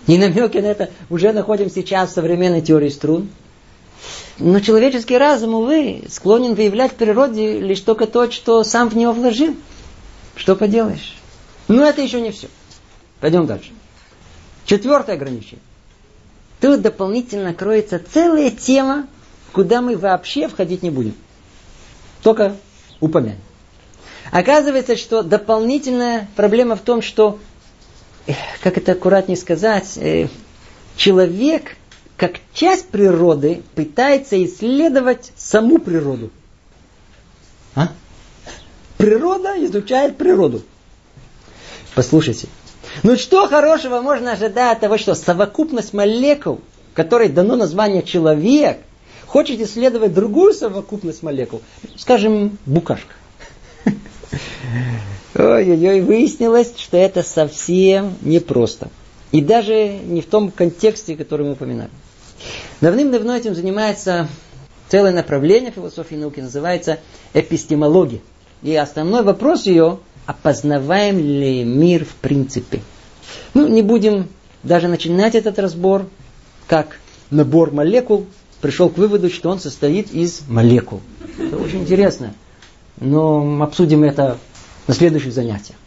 [SPEAKER 1] И намеки на это уже находим сейчас в современной теории струн. Но человеческий разум, увы, склонен выявлять в природе лишь только то, что сам в него вложил. Что поделаешь? Но это еще не все. Пойдем дальше. Четвертое ограничение. Тут дополнительно кроется целая тема, куда мы вообще входить не будем. Только упомянем. Оказывается, что дополнительная проблема в том, что, как это аккуратнее сказать, э, человек как часть природы пытается исследовать саму природу. А? Природа изучает природу. Послушайте. Ну что хорошего можно ожидать от того, что совокупность молекул, которой дано название человек, хочет исследовать другую совокупность молекул, скажем, букашка. Ой-ой-ой, выяснилось, что это совсем непросто. И даже не в том контексте, который мы упоминали. Давным-давно этим занимается целое направление философии науки, называется эпистемология. И основной вопрос ее, опознаваем ли мир в принципе. Ну, не будем даже начинать этот разбор, как набор молекул пришел к выводу, что он состоит из молекул. Это очень интересно. Но обсудим это на следующих занятиях.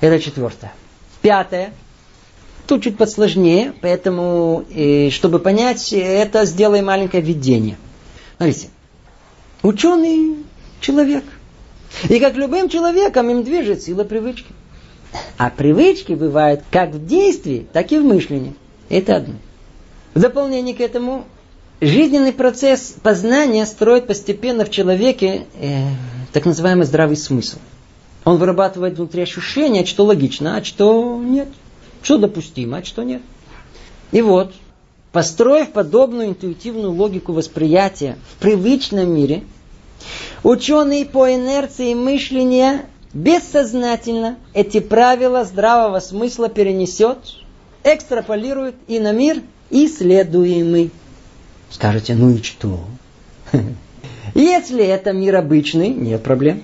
[SPEAKER 1] Это четвертое. Пятое. Тут чуть посложнее, поэтому, чтобы понять это, сделаем маленькое введение. Смотрите. Ученый человек. И как любым человеком им движет сила привычки. А привычки бывают как в действии, так и в мышлении. Это одно. В дополнение к этому, жизненный процесс познания строит постепенно в человеке э, так называемый здравый смысл. Он вырабатывает внутри ощущения, что логично, а что нет. Что допустимо, а что нет. И вот, построив подобную интуитивную логику восприятия в привычном мире, ученые по инерции мышления бессознательно эти правила здравого смысла перенесет, экстраполирует и на мир исследуемый. Скажете, ну и что? Если это мир обычный, нет проблем.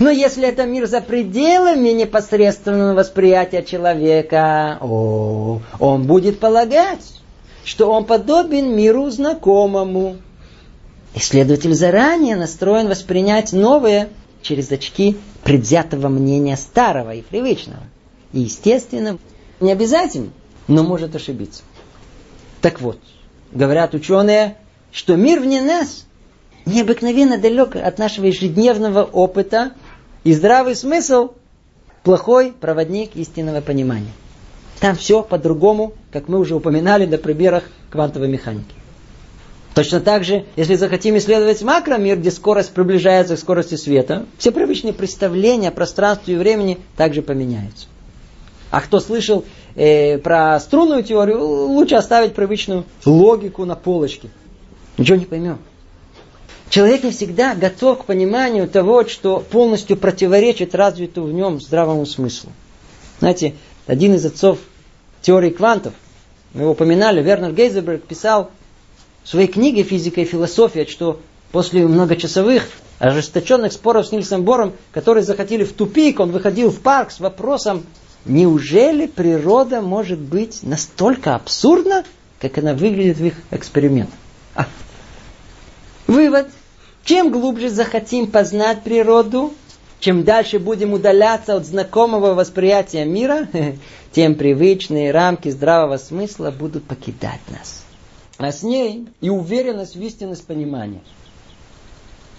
[SPEAKER 1] Но если это мир за пределами непосредственного восприятия человека, о, он будет полагать, что он подобен миру знакомому. Исследователь заранее настроен воспринять новое через очки предвзятого мнения старого и привычного. И, естественно, не обязательно, но может ошибиться. Так вот, говорят ученые, что мир вне нас необыкновенно далек от нашего ежедневного опыта, и здравый смысл – плохой проводник истинного понимания. Там все по-другому, как мы уже упоминали на примерах квантовой механики. Точно так же, если захотим исследовать макромир, где скорость приближается к скорости света, все привычные представления о пространстве и времени также поменяются. А кто слышал э, про струнную теорию, лучше оставить привычную логику на полочке. Ничего не поймем. Человек не всегда готов к пониманию того, что полностью противоречит развитому в нем здравому смыслу. Знаете, один из отцов теории квантов, мы его упоминали, Вернер Гейзенберг писал в своей книге «Физика и философия», что после многочасовых ожесточенных споров с Нильсом Бором, которые захотели в тупик, он выходил в парк с вопросом, неужели природа может быть настолько абсурдна, как она выглядит в их экспериментах? А, Вывод. Чем глубже захотим познать природу, чем дальше будем удаляться от знакомого восприятия мира, тем привычные рамки здравого смысла будут покидать нас. А с ней и уверенность в истинность понимания.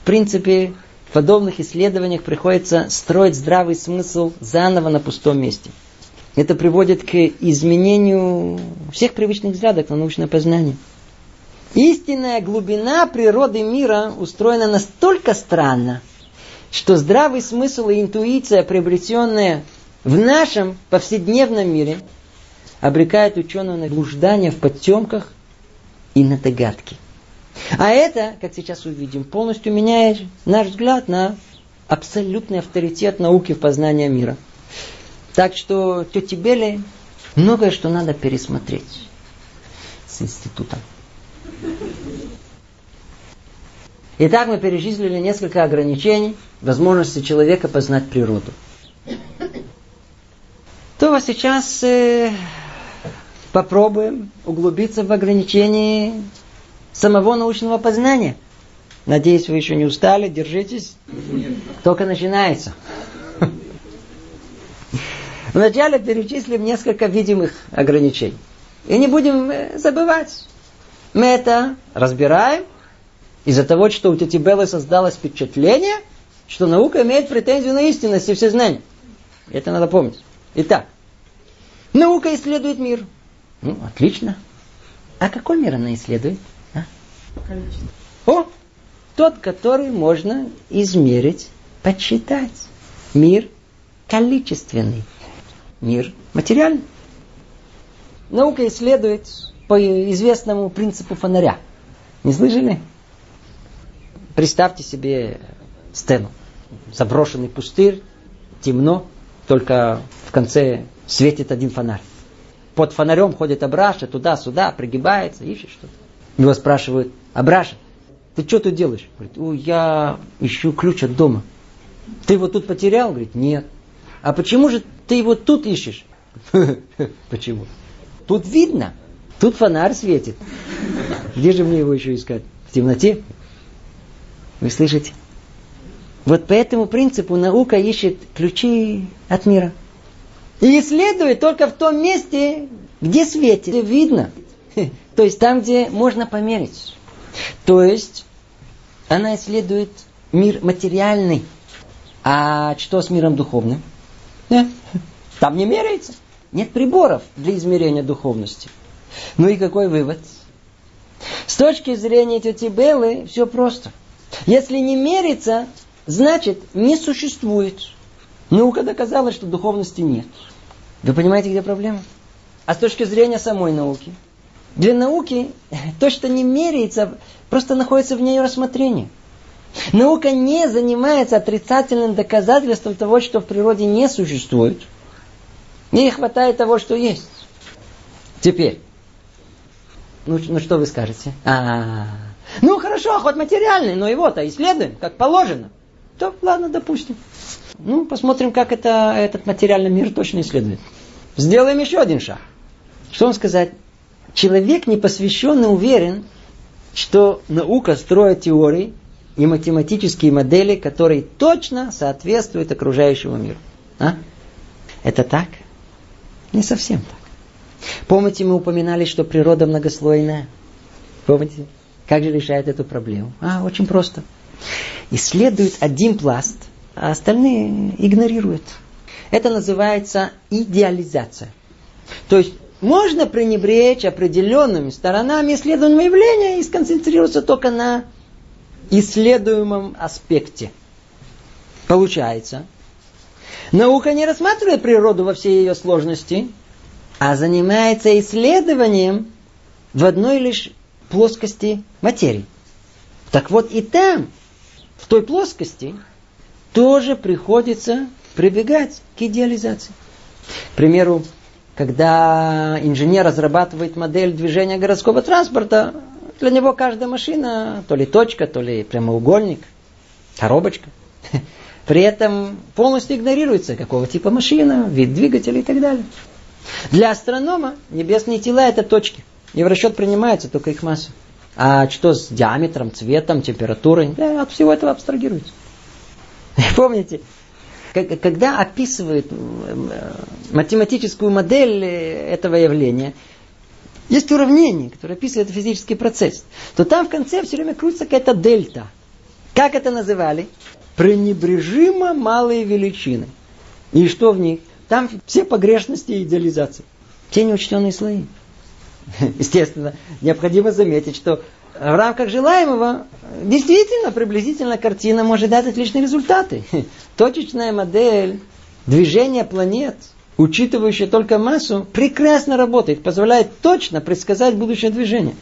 [SPEAKER 1] В принципе, в подобных исследованиях приходится строить здравый смысл заново на пустом месте. Это приводит к изменению всех привычных взглядов на научное познание. Истинная глубина природы мира устроена настолько странно, что здравый смысл и интуиция, приобретенные в нашем повседневном мире, обрекают ученого на блуждание в подтемках и на догадки. А это, как сейчас увидим, полностью меняет наш взгляд на абсолютный авторитет науки в познании мира. Так что тете Беле многое, что надо пересмотреть с институтом. Итак, мы перечислили несколько ограничений возможности человека познать природу. То сейчас э, попробуем углубиться в ограничения самого научного познания. Надеюсь, вы еще не устали, держитесь. Только начинается. Вначале перечислим несколько видимых ограничений. И не будем э, забывать. Мы это разбираем из-за того, что у тети Беллы создалось впечатление, что наука имеет претензию на истинность и все знания. Это надо помнить. Итак, наука исследует мир. Ну, отлично. А какой мир она исследует? А? Количество. О, тот, который можно измерить, подсчитать. Мир количественный. Мир материальный. Наука исследует по известному принципу фонаря. Не слышали? Представьте себе сцену. Заброшенный пустырь, темно, только в конце светит один фонарь. Под фонарем ходит Абраша, туда-сюда, пригибается, ищет что-то. Его спрашивают, Абраша, ты что тут делаешь? Говорит, Ой, я ищу ключ от дома. Ты его тут потерял? Говорит, нет. А почему же ты его тут ищешь? Почему? Тут видно. Тут фонарь светит. Где же мне его еще искать? В темноте? Вы слышите? Вот по этому принципу наука ищет ключи от мира. И исследует только в том месте, где светит. Где видно. То есть там, где можно померить. То есть она исследует мир материальный. А что с миром духовным? Там не меряется. Нет приборов для измерения духовности. Ну и какой вывод? С точки зрения тети Беллы все просто – если не мерится, значит не существует. Наука доказала, что духовности нет. Вы понимаете, где проблема? А с точки зрения самой науки? Для науки то, что не меряется, просто находится в ней рассмотрении. Наука не занимается отрицательным доказательством того, что в природе не существует. Ей хватает того, что есть. Теперь, ну, ну что вы скажете? А, ну хорошо, хоть материальный, но его-то исследуем, как положено. То ладно, допустим. Ну, посмотрим, как это, этот материальный мир точно исследует. Сделаем еще один шаг. Что вам сказать? Человек непосвященный уверен, что наука строит теории и математические модели, которые точно соответствуют окружающему миру. А? Это так? Не совсем так. Помните, мы упоминали, что природа многослойная? Помните? Как же решает эту проблему? А, очень просто. Исследует один пласт, а остальные игнорируют. Это называется идеализация. То есть можно пренебречь определенными сторонами исследуемого явления и сконцентрироваться только на исследуемом аспекте. Получается, наука не рассматривает природу во всей ее сложности, а занимается исследованием в одной лишь плоскости материи. Так вот и там, в той плоскости, тоже приходится прибегать к идеализации. К примеру, когда инженер разрабатывает модель движения городского транспорта, для него каждая машина то ли точка, то ли прямоугольник, коробочка. При этом полностью игнорируется, какого типа машина, вид двигателя и так далее. Для астронома небесные тела это точки – и в расчет принимается только их масса. А что с диаметром, цветом, температурой? Да, от всего этого абстрагируется. Помните, когда описывают математическую модель э, этого явления, есть уравнение, которое описывает физический процесс, то там в конце все время крутится какая-то дельта. Как это называли? Пренебрежимо малые величины. И что в них? Там все погрешности и идеализации. Те неучтенные слои. естественно, необходимо заметить, что в рамках желаемого действительно приблизительно картина может дать отличные результаты. Точечная модель движения планет, учитывающая только массу, прекрасно работает, позволяет точно предсказать будущее движение.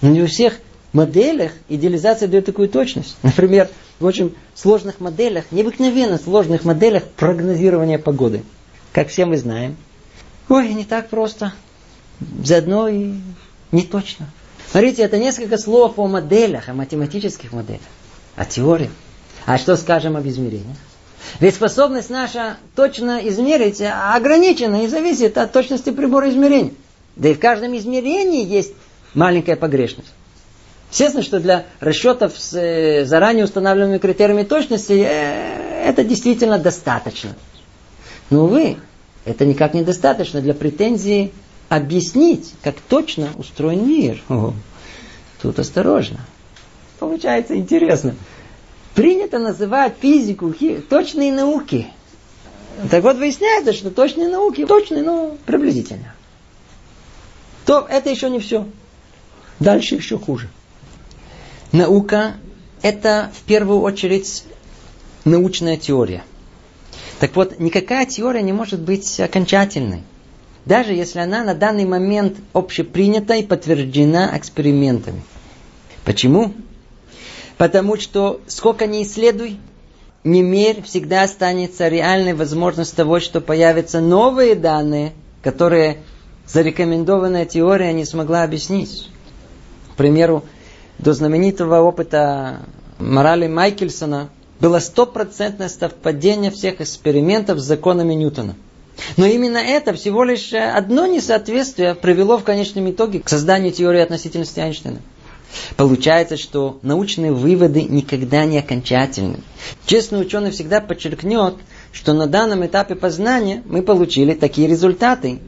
[SPEAKER 1] Но не у всех моделях идеализация дает такую точность. Например, в очень сложных моделях, необыкновенно сложных моделях прогнозирования погоды. Как все мы знаем. Ой, не так просто. Заодно и не точно. Смотрите, это несколько слов о моделях, о математических моделях, о теории. А что скажем об измерениях? Ведь способность наша точно измерить ограничена и зависит от точности прибора измерения. Да и в каждом измерении есть маленькая погрешность. Естественно, что для расчетов с э, заранее установленными критериями точности э, это действительно достаточно. Но, увы, это никак не достаточно для претензии объяснить, как точно устроен мир. О, тут осторожно. Получается интересно. Принято называть физику точные науки. Так вот выясняется, что точные науки точные, но приблизительно. То это еще не все. Дальше еще хуже. Наука – это в первую очередь научная теория. Так вот, никакая теория не может быть окончательной, даже если она на данный момент общепринята и подтверждена экспериментами. Почему? Потому что сколько ни исследуй, не мерь, всегда останется реальной возможность того, что появятся новые данные, которые зарекомендованная теория не смогла объяснить. К примеру, до знаменитого опыта морали Майкельсона было стопроцентное совпадение всех экспериментов с законами Ньютона. Но именно это всего лишь одно несоответствие привело в конечном итоге к созданию теории относительности Эйнштейна. Получается, что научные выводы никогда не окончательны. Честный ученый всегда подчеркнет, что на данном этапе познания мы получили такие результаты.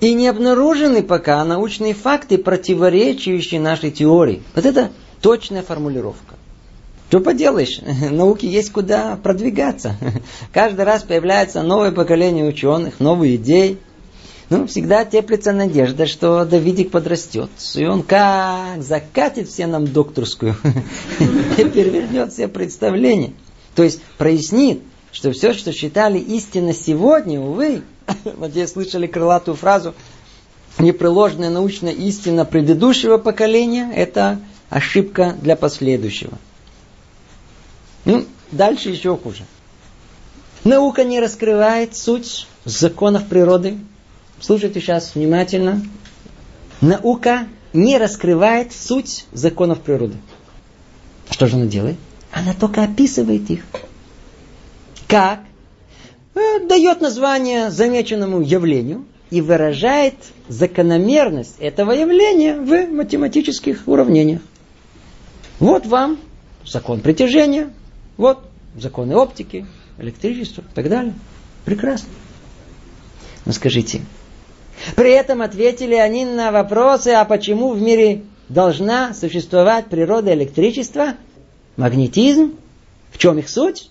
[SPEAKER 1] И не обнаружены пока научные факты, противоречащие нашей теории. Вот это точная формулировка. Что поделаешь, науке есть куда продвигаться. Каждый раз появляется новое поколение ученых, новые идеи. Ну, всегда теплится надежда, что Давидик подрастет. И он как закатит все нам докторскую. И перевернет все представления. То есть прояснит, что все, что считали истинно сегодня, увы, надеюсь, слышали крылатую фразу, непреложная научная истина предыдущего поколения – это ошибка для последующего. Ну, дальше еще хуже. Наука не раскрывает суть законов природы. Слушайте сейчас внимательно. Наука не раскрывает суть законов природы. Что же она делает? Она только описывает их. Как? Э, дает название замеченному явлению и выражает закономерность этого явления в математических уравнениях. Вот вам закон притяжения, вот законы оптики, электричества и так далее. Прекрасно. Но скажите, при этом ответили они на вопросы, а почему в мире должна существовать природа электричества, магнетизм, в чем их суть?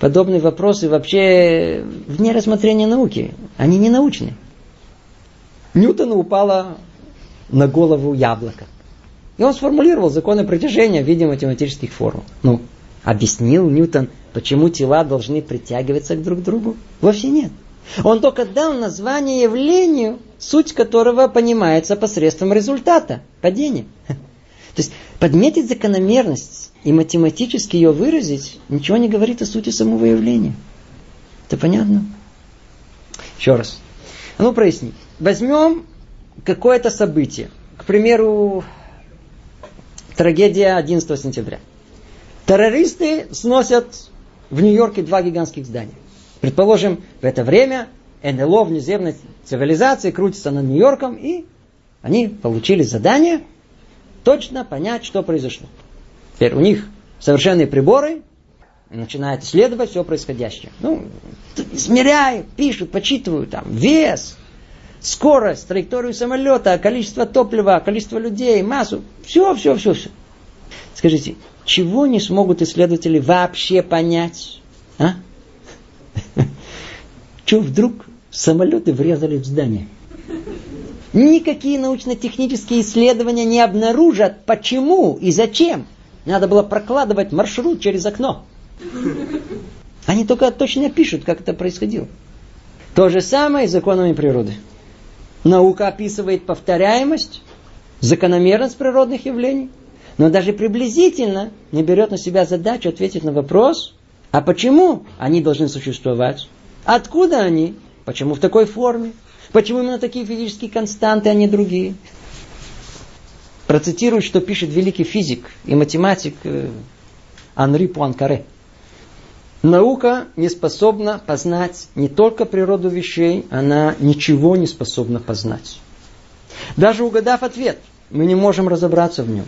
[SPEAKER 1] Подобные вопросы вообще вне рассмотрения науки. Они не научны. Ньютону упало на голову яблоко. И он сформулировал законы притяжения в виде математических формул. Ну, объяснил Ньютон, почему тела должны притягиваться друг к другу? Вовсе нет. Он только дал название явлению, суть которого понимается посредством результата, падения. То есть подметить закономерность и математически ее выразить ничего не говорит о сути самого явления. Это понятно? Еще раз. Ну, проясни. Возьмем какое-то событие. К примеру, Трагедия 11 сентября. Террористы сносят в Нью-Йорке два гигантских здания. Предположим, в это время НЛО внеземной цивилизации крутится над Нью-Йорком, и они получили задание точно понять, что произошло. Теперь у них совершенные приборы, начинают исследовать все происходящее. Ну, измеряют, пишут, почитывают там вес, скорость, траекторию самолета, количество топлива, количество людей, массу. Все, все, все, все. Скажите, чего не смогут исследователи вообще понять? А? Чего вдруг самолеты врезали в здание? Никакие научно-технические исследования не обнаружат, почему и зачем. Надо было прокладывать маршрут через окно. Они только точно пишут, как это происходило. То же самое с законами природы. Наука описывает повторяемость, закономерность природных явлений. Но даже приблизительно не берет на себя задачу ответить на вопрос, а почему они должны существовать? Откуда они? Почему в такой форме? Почему именно такие физические константы, а не другие? Процитирую, что пишет великий физик и математик э, Анри Пуанкаре. Наука не способна познать не только природу вещей, она ничего не способна познать. Даже угадав ответ, мы не можем разобраться в нем.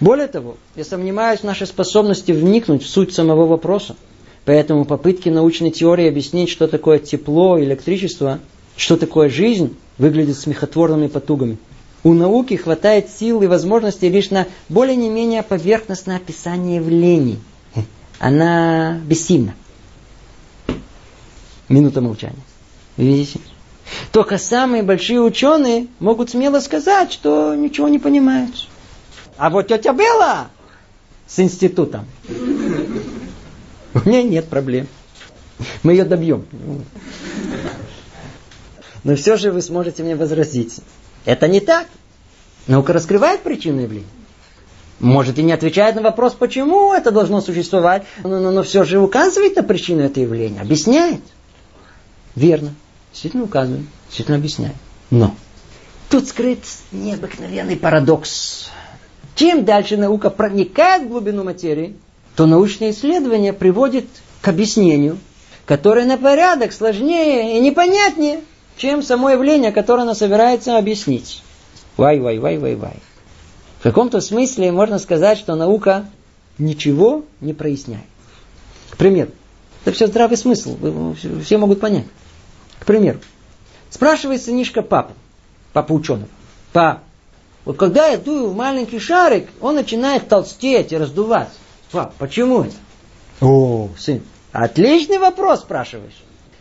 [SPEAKER 1] Более того, я сомневаюсь в нашей способности вникнуть в суть самого вопроса. Поэтому попытки научной теории объяснить, что такое тепло, электричество, что такое жизнь, выглядят смехотворными потугами. У науки хватает сил и возможностей лишь на более-не-менее поверхностное описание явлений. Она бессильна. Минута молчания. Видите? Только самые большие ученые могут смело сказать, что ничего не понимают. А вот тетя Белла с институтом. У меня нет проблем. Мы ее добьем. Но все же вы сможете мне возразить. Это не так. Наука раскрывает причину явления. Может и не отвечает на вопрос, почему это должно существовать, но, но, но все же указывает на причину этого явления, объясняет. Верно, действительно указывает, действительно объясняет. Но тут скрыт необыкновенный парадокс. Чем дальше наука проникает в глубину материи, то научное исследование приводит к объяснению, которое на порядок сложнее и непонятнее, чем само явление, которое она собирается объяснить. Вай, вай, вай, вай, вай. В каком-то смысле можно сказать, что наука ничего не проясняет. К примеру, это все здравый смысл, все могут понять. К примеру, спрашивает сынишка папа, папа ученого, пап, вот когда я дую в маленький шарик, он начинает толстеть и раздуваться. Пап, почему это? О, сын, отличный вопрос спрашиваешь.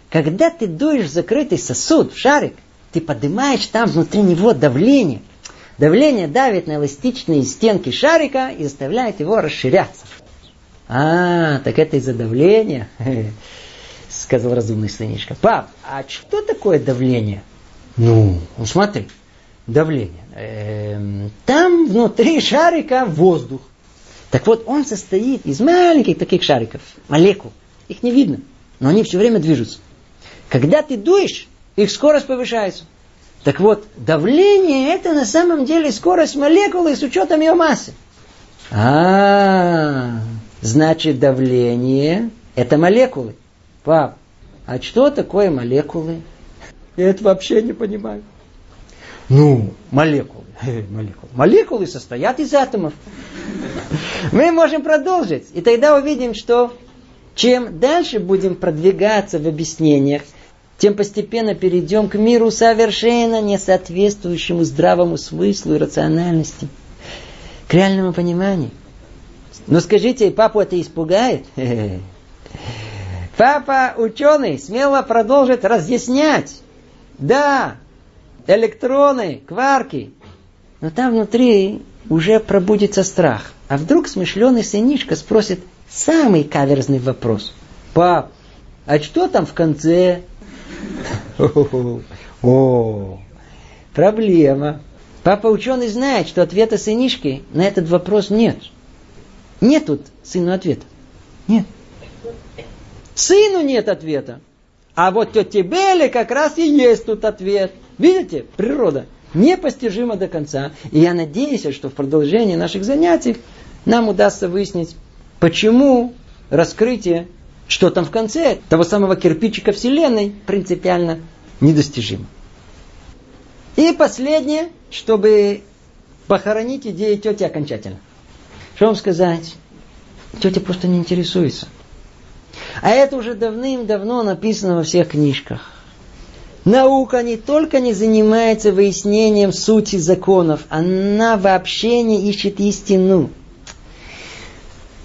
[SPEAKER 1] Когда ты дуешь в закрытый сосуд, в шарик, ты поднимаешь там внутри него давление. Давление давит на эластичные стенки шарика и заставляет его расширяться. А, так это из-за давления, сказал разумный сынишка. Пап, а что такое давление? Ну, ну смотри, давление. Эм, там внутри шарика воздух. Так вот, он состоит из маленьких таких шариков, молекул. Их не видно, но они все время движутся. Когда ты дуешь, их скорость повышается. Так вот, давление это на самом деле скорость молекулы с учетом ее массы. А, значит давление это молекулы. Пап, а что такое молекулы? Я это вообще не понимаю. Ну, молекулы. молекулы. Молекулы состоят из атомов. Мы можем продолжить. И тогда увидим, что чем дальше будем продвигаться в объяснениях, тем постепенно перейдем к миру совершенно не соответствующему здравому смыслу и рациональности, к реальному пониманию. Но скажите, папу это испугает? Папа ученый смело продолжит разъяснять. Да, электроны, кварки. Но там внутри уже пробудится страх. А вдруг смышленый сынишка спросит самый каверзный вопрос. Пап, а что там в конце? О, проблема. Папа ученый знает, что ответа сынишки на этот вопрос нет. Нет тут сыну ответа. Нет. Сыну нет ответа. А вот тете Беле как раз и есть тут ответ. Видите, природа непостижима до конца. И я надеюсь, что в продолжении наших занятий нам удастся выяснить, почему раскрытие, что там в конце того самого кирпичика Вселенной, принципиально недостижимо. И последнее, чтобы похоронить идеи тети окончательно. Что вам сказать? Тетя просто не интересуется. А это уже давным-давно написано во всех книжках. Наука не только не занимается выяснением сути законов, она вообще не ищет истину.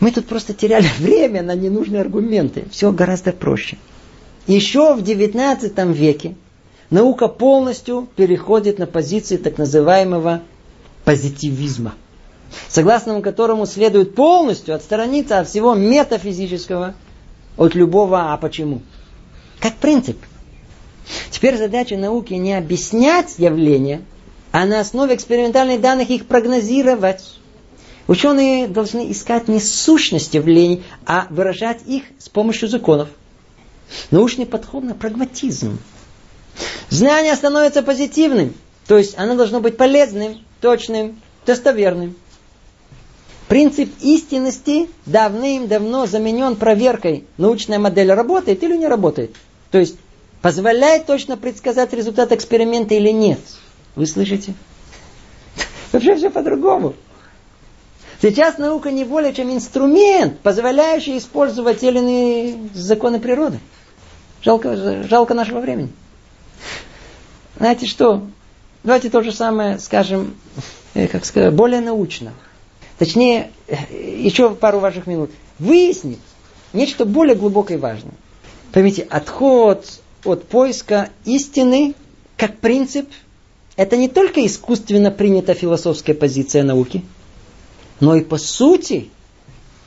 [SPEAKER 1] Мы тут просто теряли время на ненужные аргументы. Все гораздо проще. Еще в XIX веке наука полностью переходит на позиции так называемого позитивизма, согласно которому следует полностью отстраниться от всего метафизического, от любого «а почему». Как принцип. Теперь задача науки не объяснять явления, а на основе экспериментальных данных их прогнозировать. Ученые должны искать не сущности явлений, а выражать их с помощью законов. Научный подход на прагматизм. Знание становится позитивным, то есть оно должно быть полезным, точным, достоверным. Принцип истинности давным-давно заменен проверкой, научная модель работает или не работает. То есть позволяет точно предсказать результат эксперимента или нет. Вы слышите? Вообще все по-другому. Сейчас наука не более чем инструмент, позволяющий использовать те или иные законы природы. Жалко, жалко нашего времени. Знаете что? Давайте то же самое скажем, э, как сказать, более научно. Точнее, э, еще пару ваших минут. Выяснить нечто более глубокое и важное. Поймите, отход от поиска истины как принцип, это не только искусственно принята философская позиция науки, но и по сути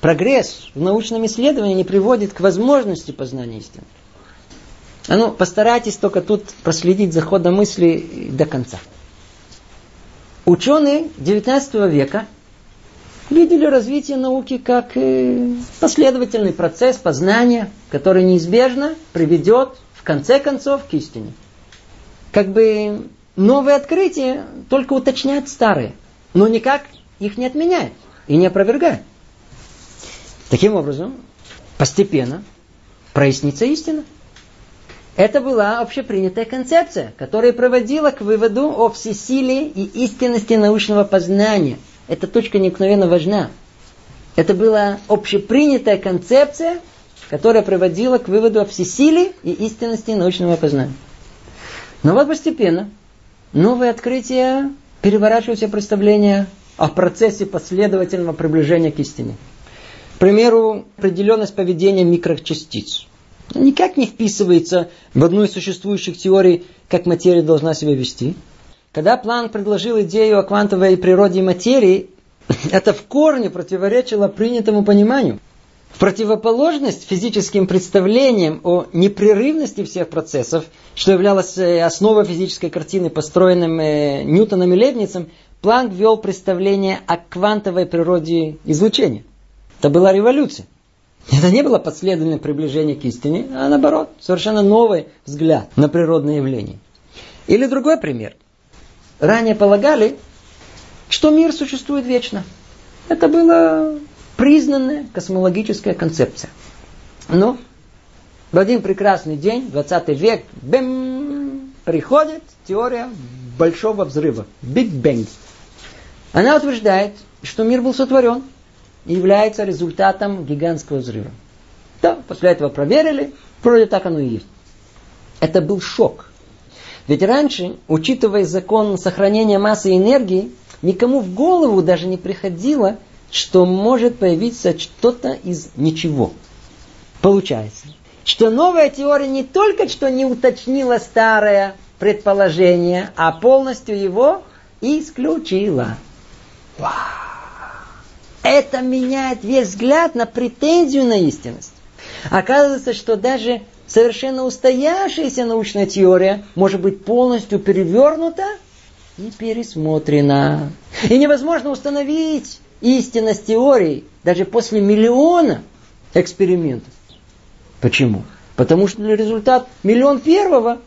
[SPEAKER 1] прогресс в научном исследовании не приводит к возможности познания истины. А ну, постарайтесь только тут проследить за ходом мысли до конца. Ученые XIX века видели развитие науки как э, последовательный процесс познания, который неизбежно приведет конце концов к истине. Как бы новые открытия только уточняют старые, но никак их не отменяет и не опровергает. Таким образом, постепенно прояснится истина. Это была общепринятая концепция, которая проводила к выводу о всесилии и истинности научного познания. Эта точка необыкновенно важна. Это была общепринятая концепция, которая приводила к выводу о всесилии и истинности научного познания. Но вот постепенно новые открытия переворачивают все представления о процессе последовательного приближения к истине. К примеру, определенность поведения микрочастиц – никак не вписывается в одну из существующих теорий, как материя должна себя вести. Когда Планк предложил идею о квантовой природе материи, это в корне противоречило принятому пониманию. В противоположность физическим представлениям о непрерывности всех процессов, что являлось э, основой физической картины, построенным э, Ньютоном и Лейбницем, Планк ввел представление о квантовой природе излучения. Это была революция. Это не было последовательное приближение к истине, а наоборот, совершенно новый взгляд на природные явления. Или другой пример. Ранее полагали, что мир существует вечно. Это была признанная космологическая концепция. Но в один прекрасный день, 20 век, бэм, приходит теория большого взрыва, Биг Бэнг. Она утверждает, что мир был сотворен является результатом гигантского взрыва. Да, после этого проверили, вроде так оно и есть. Это был шок. Ведь раньше, учитывая закон сохранения массы и энергии, никому в голову даже не приходило, что может появиться что-то из ничего. Получается, что новая теория не только что не уточнила старое предположение, а полностью его исключила. Это меняет весь взгляд на претензию на истинность. Оказывается, что даже совершенно устоявшаяся научная теория может быть полностью перевернута и пересмотрена. И невозможно установить истинность теории даже после миллиона экспериментов. Почему? Потому что результат миллион первого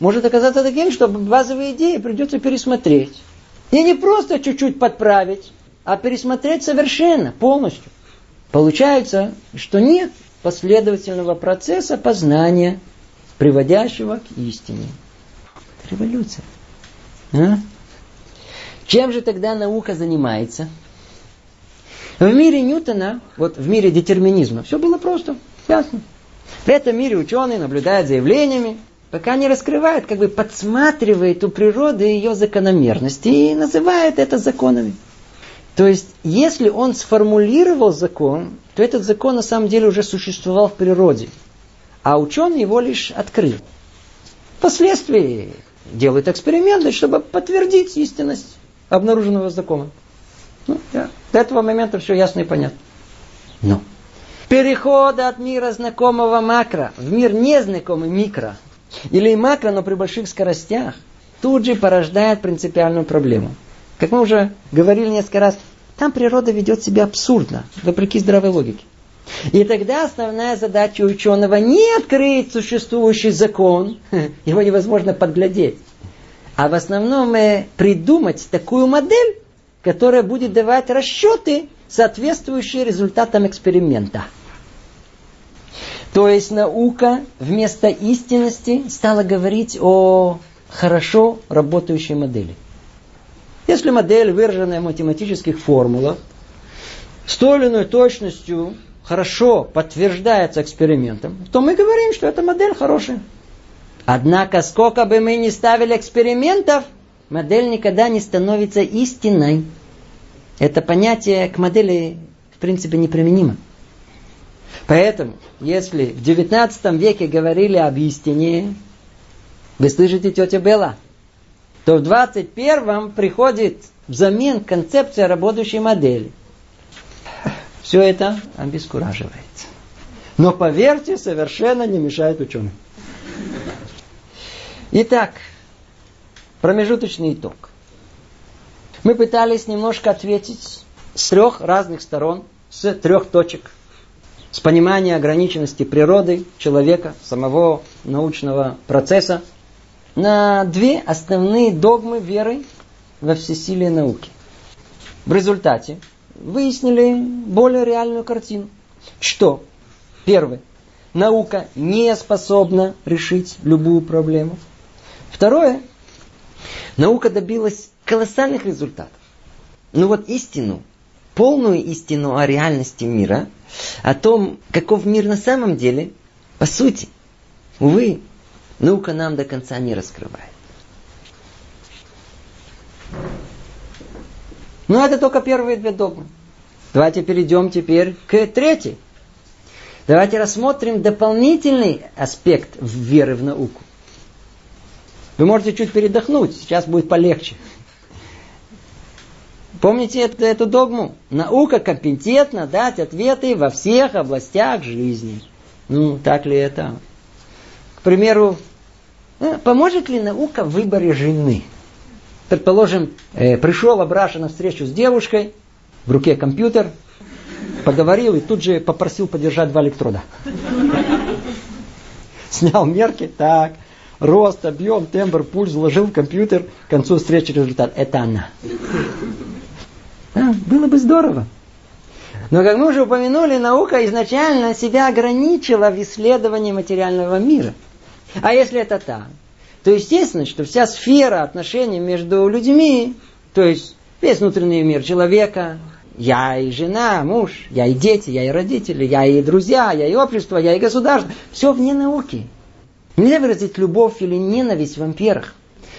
[SPEAKER 1] может оказаться таким, что базовые идеи придется пересмотреть. И не просто чуть-чуть подправить, а пересмотреть совершенно, полностью. Получается, что нет последовательного процесса познания, приводящего к истине. Это революция. А? Чем же тогда наука занимается? В мире Ньютона, вот в мире детерминизма, все было просто, ясно. В этом мире ученые наблюдают за явлениями, пока не раскрывают, как бы подсматривает у природы ее закономерности и называют это законами. То есть, если он сформулировал закон, то этот закон на самом деле уже существовал в природе. А ученый его лишь открыл. Впоследствии делают эксперименты, чтобы подтвердить истинность обнаруженного закона. Ну, да. До этого момента все ясно и понятно. Но переход от мира знакомого макро в мир незнакомый микро, или макро, но при больших скоростях, тут же порождает принципиальную проблему – как мы уже говорили несколько раз, Там природа ведет себя абсурдно, вопреки здравой логике. И тогда основная задача ученого не открыть существующий закон, его невозможно подглядеть, а в основном э, придумать такую модель, которая будет давать расчеты, соответствующие результатам эксперимента. То есть наука вместо истинности стала говорить о хорошо работающей модели. Если модель, выраженная в математических формулах, с той или иной точностью хорошо подтверждается экспериментом, то мы говорим, что эта модель хорошая. Однако, сколько бы мы ни ставили экспериментов, модель никогда не становится истинной. Это понятие к модели, в принципе, неприменимо. Поэтому, если в XIX веке говорили об истине, вы слышите, тетя Белла, то в 21 приходит взамен концепция работающей модели. Все это обескураживает. Но поверьте, совершенно не мешает ученым. Итак, промежуточный итог. Мы пытались немножко ответить с трех разных сторон, с трех точек. С понимания ограниченности природы, человека, самого научного процесса, на две основные догмы веры во всесилие науки. В результате выяснили более реальную картину. Что? Первое. Наука не способна решить любую проблему. Второе. Наука добилась колоссальных результатов. Ну вот истину, полную истину о реальности мира, о том, каков мир на самом деле, по сути, увы, наука нам до конца не раскрывает. Но ну, это только первые две догмы. Давайте перейдем теперь к третьей. Давайте рассмотрим дополнительный аспект веры в науку. Вы можете чуть передохнуть, сейчас будет полегче. Помните эту, эту догму? Наука компетентна дать ответы во всех областях жизни. Ну, так ли это? К примеру, э, поможет ли наука в выборе жены? Предположим, э, пришел Абраша на встречу с девушкой, в руке компьютер, поговорил и тут же попросил подержать два электрода. Снял мерки, так, рост, объем, тембр, пульс, вложил в компьютер, к концу встречи результат. Это она. А, было бы здорово. Но, как мы уже упомянули, наука изначально себя ограничила в исследовании материального мира. А если это так, то естественно, что вся сфера отношений между людьми, то есть весь внутренний мир человека, я и жена, муж, я и дети, я и родители, я и друзья, я и общество, я и государство, все вне науки. Нельзя выразить любовь или ненависть в амперах,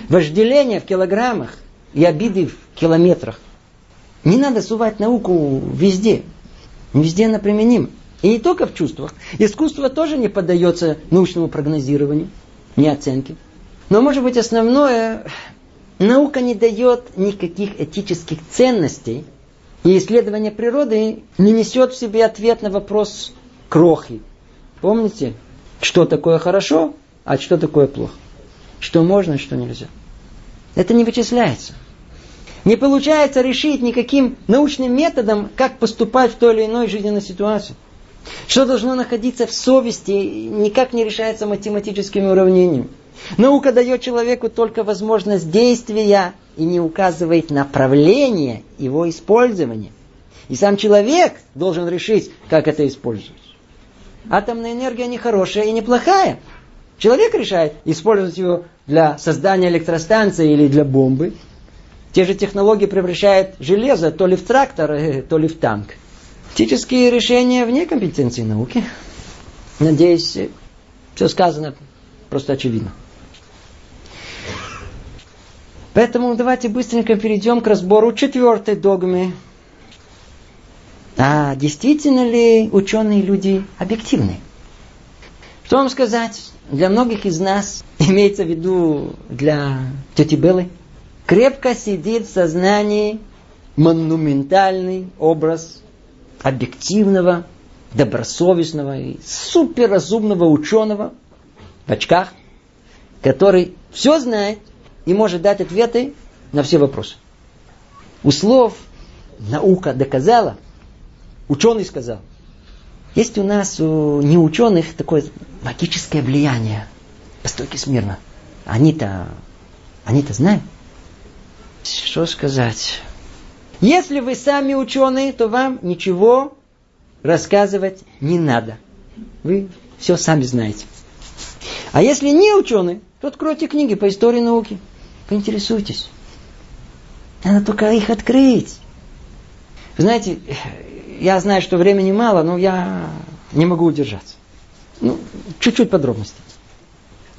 [SPEAKER 1] вожделение в килограммах и обиды в километрах. Не надо сувать науку везде. Везде она применима. И не только в чувствах. Искусство тоже не поддается научному прогнозированию, ни оценке. Но, может быть, основное, наука не дает никаких этических ценностей, и исследование природы не несет в себе ответ на вопрос крохи. Помните, что такое хорошо, а что такое плохо? Что можно, что нельзя. Это не вычисляется. Не получается решить никаким научным методом, как поступать в той или иной жизненной ситуации. Что должно находиться в совести, никак не решается математическими уравнениями. Наука дает человеку только возможность действия и не указывает направление его использования. И сам человек должен решить, как это использовать. Атомная энергия не хорошая и не плохая. Человек решает использовать его для создания электростанции или для бомбы. Те же технологии превращают железо то ли в трактор, э, то ли в танк. Фактические решения вне компетенции науки. Надеюсь, все сказано просто очевидно. Поэтому давайте быстренько перейдем к разбору четвертой догмы. А действительно ли ученые люди объективны? Что вам сказать? Для многих из нас, имеется в виду для тети Беллы, крепко сидит в сознании монументальный образ объективного, добросовестного и суперразумного ученого в очках, который все знает и может дать ответы на все вопросы. У слов наука доказала, ученый сказал. Есть у нас у неученых такое магическое влияние. Постойте смирно. Они-то, они-то знают. Что сказать? Если вы сами ученые, то вам ничего рассказывать не надо. Вы все сами знаете. А если не ученый, то откройте книги по истории науки. Поинтересуйтесь. Надо только их открыть. Вы знаете, я знаю, что времени мало, но я не могу удержаться. Ну, чуть-чуть подробностей.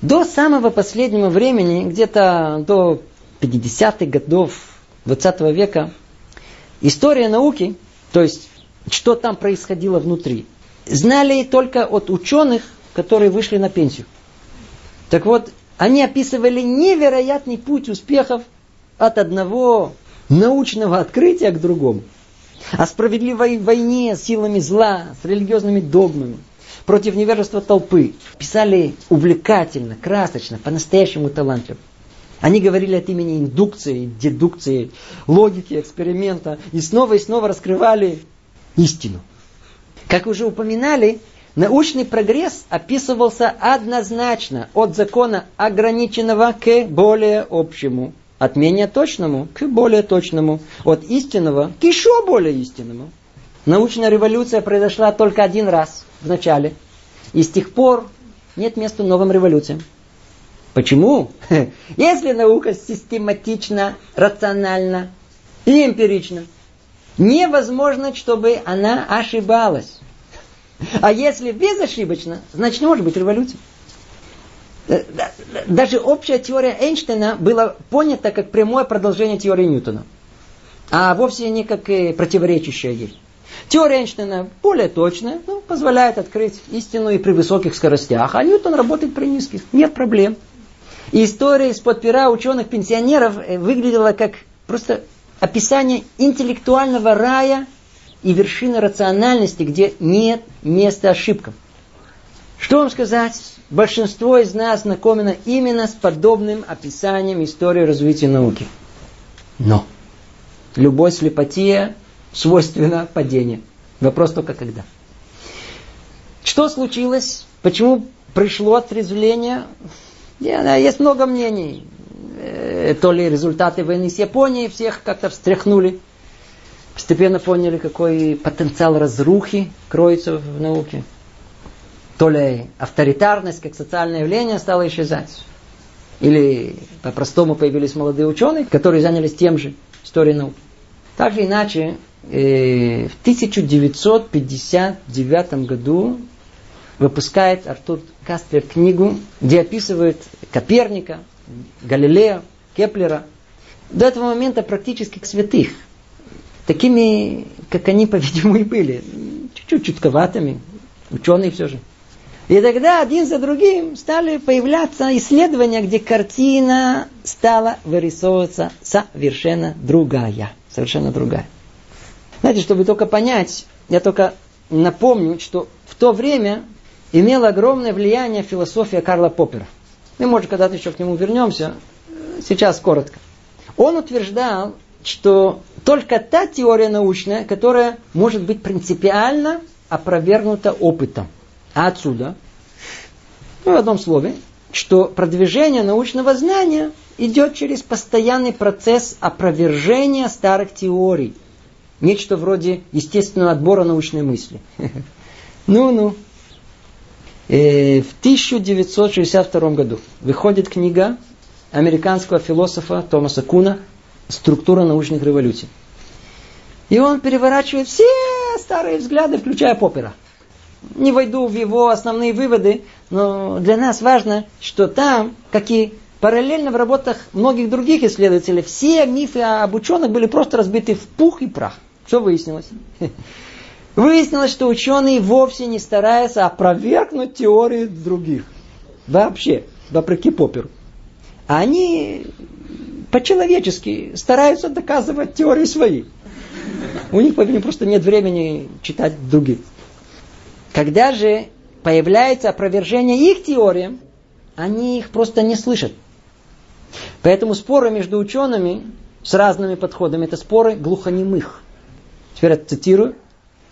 [SPEAKER 1] До самого последнего времени, где-то до 50-х годов 20 века, история науки, то есть что там происходило внутри, знали только от ученых, которые вышли на пенсию. Так вот, они описывали невероятный путь успехов от одного научного открытия к другому. О справедливой войне силами зла, с религиозными догмами, против невежества толпы. Писали увлекательно, красочно, по-настоящему талантливо. Они говорили от имени индукции, дедукции, логики, эксперимента и снова и снова раскрывали истину. Как уже упоминали, научный прогресс описывался однозначно от закона ограниченного к более общему, от менее точному к более точному, от истинного к еще более истинному. Научная революция произошла только один раз в начале, и с тех пор нет места новым революциям. Почему? Если наука систематична, рациональна и эмпирична, невозможно, чтобы она ошибалась. А если безошибочно, значит не может быть революции. Э, даже общая теория Эйнштейна была понята как прямое продолжение теории Ньютона. А вовсе не как противоречащая ей. Теория Эйнштейна более точная, ну, позволяет открыть истину и при высоких скоростях, а Ньютон работает при низких. Нет проблем. И история из-под пера ученых-пенсионеров э, выглядела как просто описание интеллектуального рая и вершины рациональности, где нет места ошибкам. Что вам сказать? Большинство из нас знакомено именно с подобным описанием истории развития науки. Но любой слепоте свойственно падение. Вопрос только когда. Что случилось? Почему пришло отрезвление? Есть много мнений. Э, то ли результаты войны с Японией всех как-то встряхнули. Постепенно поняли, какой потенциал разрухи кроется в науке. То ли авторитарность, как социальное явление, стала исчезать. Или по-простому появились молодые ученые, которые занялись тем же, историей науки. Так или иначе, э, в 1959 году выпускает Артур Кастлер книгу, где описывает Коперника, Галилея, Кеплера. До этого момента практически к святых. Такими, как они, по-видимому, и были. Чуть-чуть чутковатыми. Ученые все же. И тогда один за другим стали появляться исследования, где картина стала вырисовываться совершенно другая. Совершенно другая. Знаете, чтобы только понять, я только напомню, что в то время имела огромное влияние философия Карла Поппера. Мы, может, когда-то еще к нему вернемся. Сейчас коротко. Он утверждал, что только та теория научная, которая может быть принципиально опровергнута опытом. А отсюда, ну, в одном слове, что продвижение научного знания идет через постоянный процесс опровержения старых теорий. Нечто вроде естественного отбора научной мысли. Ну-ну. Э, в 1962 году выходит книга американского философа Томаса Куна «Структура научных революций». И он переворачивает все старые взгляды, включая Поппера. Не войду в его основные выводы, но для нас важно, что там, как и параллельно в работах многих других исследователей, все мифы об ученых были просто разбиты в пух и прах. Что выяснилось? Выяснилось, что ученые вовсе не стараются опровергнуть теории других. Вообще, вопреки Попперу. Они по-человечески стараются доказывать теории свои. У них, по просто нет времени читать других. Когда же появляется опровержение их теориям, они их просто не слышат. Поэтому споры между учеными с разными подходами, это споры глухонемых. теперь я цитирую,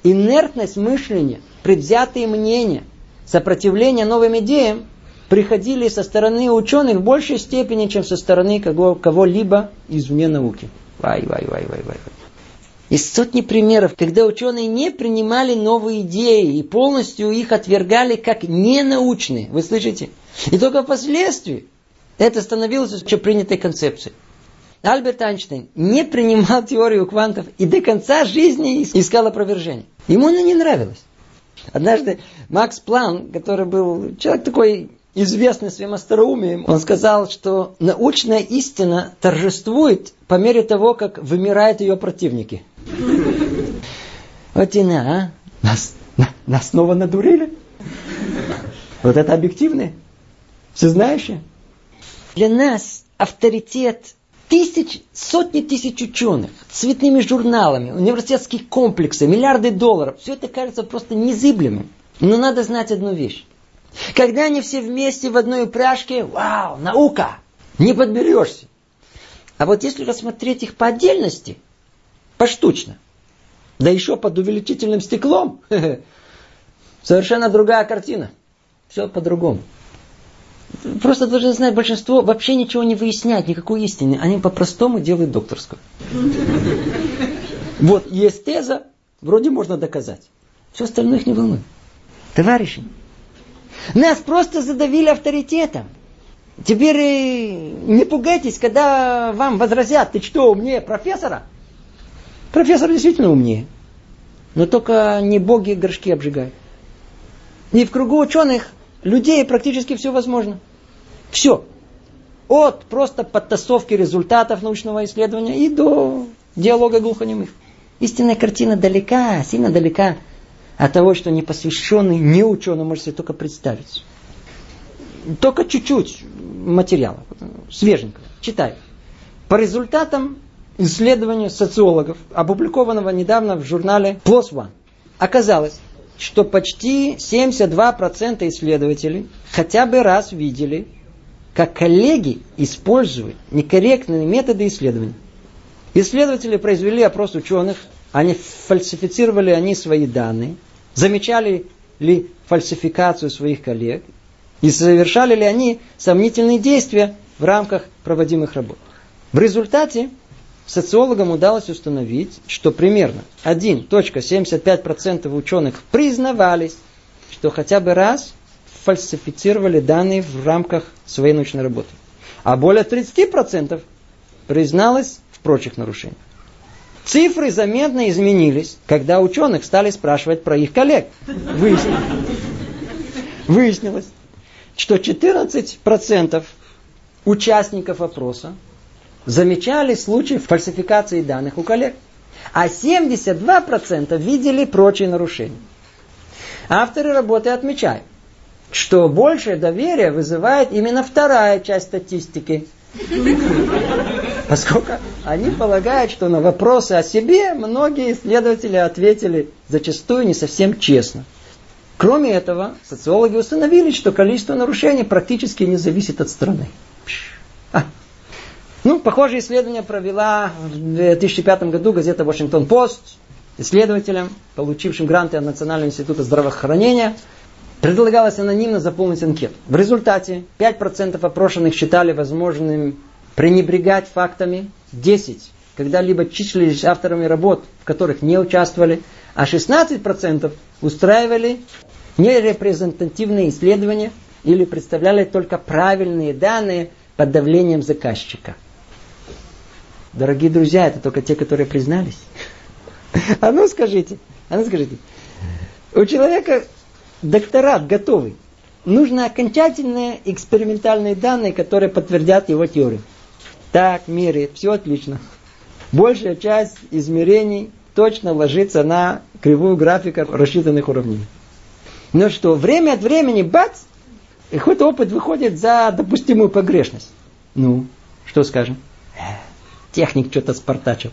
[SPEAKER 1] инертность мышления, предвзятые мнения, сопротивление новым идеям приходили со стороны ученых в большей степени, чем со стороны кого, кого-либо извне науки. Вай, вай, вай, вай, вай. Есть сотни примеров, когда ученые не принимали новые идеи и полностью их отвергали как ненаучные. Вы слышите? И только впоследствии это становилось уже принятой концепцией. Альберт Эйнштейн не принимал теорию квантов и до конца жизни искал опровержение. Ему она не нравилась. Однажды Макс План, который был человек такой известный своим остроумием, он сказал, что научная истина торжествует по мере того, как вымирают ее противники. Вот и на, а? Нас, нас снова надурили. Вот это объективное. Все знающее. Для нас авторитет тысяч, сотни тысяч ученых, цветными журналами, университетские комплексы, миллиарды долларов. Все это кажется просто незыблемым. Но надо знать одну вещь. Когда они все вместе в одной упряжке, вау, наука, не подберешься. А вот если рассмотреть их по отдельности, поштучно, да еще под увеличительным стеклом, совершенно другая картина. Все по-другому. Просто должны знать, большинство вообще ничего не выясняет, никакой истины. Они по-простому делают докторскую. Вот, есть теза, вроде можно доказать. Все остальное их не волнует. Товарищи, нас просто задавили авторитетом. Теперь э, не пугайтесь, когда вам возразят, ты что, умнее профессора? Профессор действительно умнее. Но только не боги горшки обжигают. И в кругу ученых людей практически все возможно. Все. От просто подтасовки результатов научного исследования и до диалога глухонемых. Истинная картина далека, сильно далека от того, что непосвященный, не ученый может себе только представить. Только чуть-чуть материала, свеженького, читай. По результатам исследования социологов, опубликованного недавно в журнале PLOS ONE, оказалось, что почти 72% исследователей хотя бы раз видели, как коллеги используют некорректные методы исследования. Исследователи произвели опрос ученых, они фальсифицировали они свои данные, замечали ли фальсификацию своих коллег и совершали ли они сомнительные действия в рамках проводимых работ. В результате социологам удалось установить, что примерно 1.75% ученых признавались, что хотя бы раз фальсифицировали данные в рамках своей научной работы. А более 30% призналось в прочих нарушениях. Цифры заметно изменились, когда ученых стали спрашивать про их коллег. Выяснилось, выяснилось что 14% участников опроса замечали случаи фальсификации данных у коллег, а 72% видели прочие нарушения. Авторы работы отмечают, что большее доверие вызывает именно вторая часть статистики. Поскольку они полагают, что на вопросы о себе многие исследователи ответили зачастую не совсем честно. Кроме этого, социологи установили, что количество нарушений практически не зависит от страны. А. Ну, похожее исследование провела в 2005 году газета «Вашингтон-Пост» исследователям, получившим гранты от Национального института здравоохранения – Предлагалось анонимно заполнить анкету. В результате 5% опрошенных считали возможным пренебрегать фактами, 10% когда-либо числились авторами работ, в которых не участвовали, а 16% устраивали нерепрезентативные исследования или представляли только правильные данные под давлением заказчика. Дорогие друзья, это только те, которые признались. А ну скажите, а ну скажите, у человека докторат готовый. Нужны окончательные экспериментальные данные, которые подтвердят его теорию. Так, меряет, все отлично. Большая часть измерений точно ложится на кривую графика рассчитанных уравнений. Но что, время от времени, бац, какой-то опыт выходит за допустимую погрешность. Ну, что скажем? Техник что-то спартачил.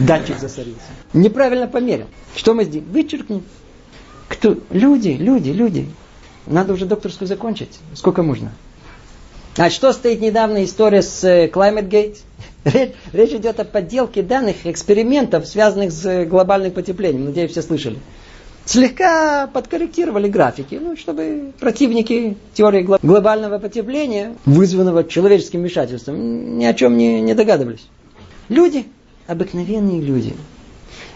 [SPEAKER 1] Датчик засорился. Неправильно померил. Что мы сделаем? Вычеркнем. Кто? Люди, люди, люди. Надо уже докторскую закончить. Сколько можно? А что стоит недавно история с э, Climate Gate? Речь, речь идет о подделке данных экспериментов, связанных с глобальным потеплением. Надеюсь, все слышали. Слегка подкорректировали графики, ну, чтобы противники теории глобального потепления, вызванного человеческим вмешательством, ни о чем не, не догадывались. Люди, обыкновенные люди.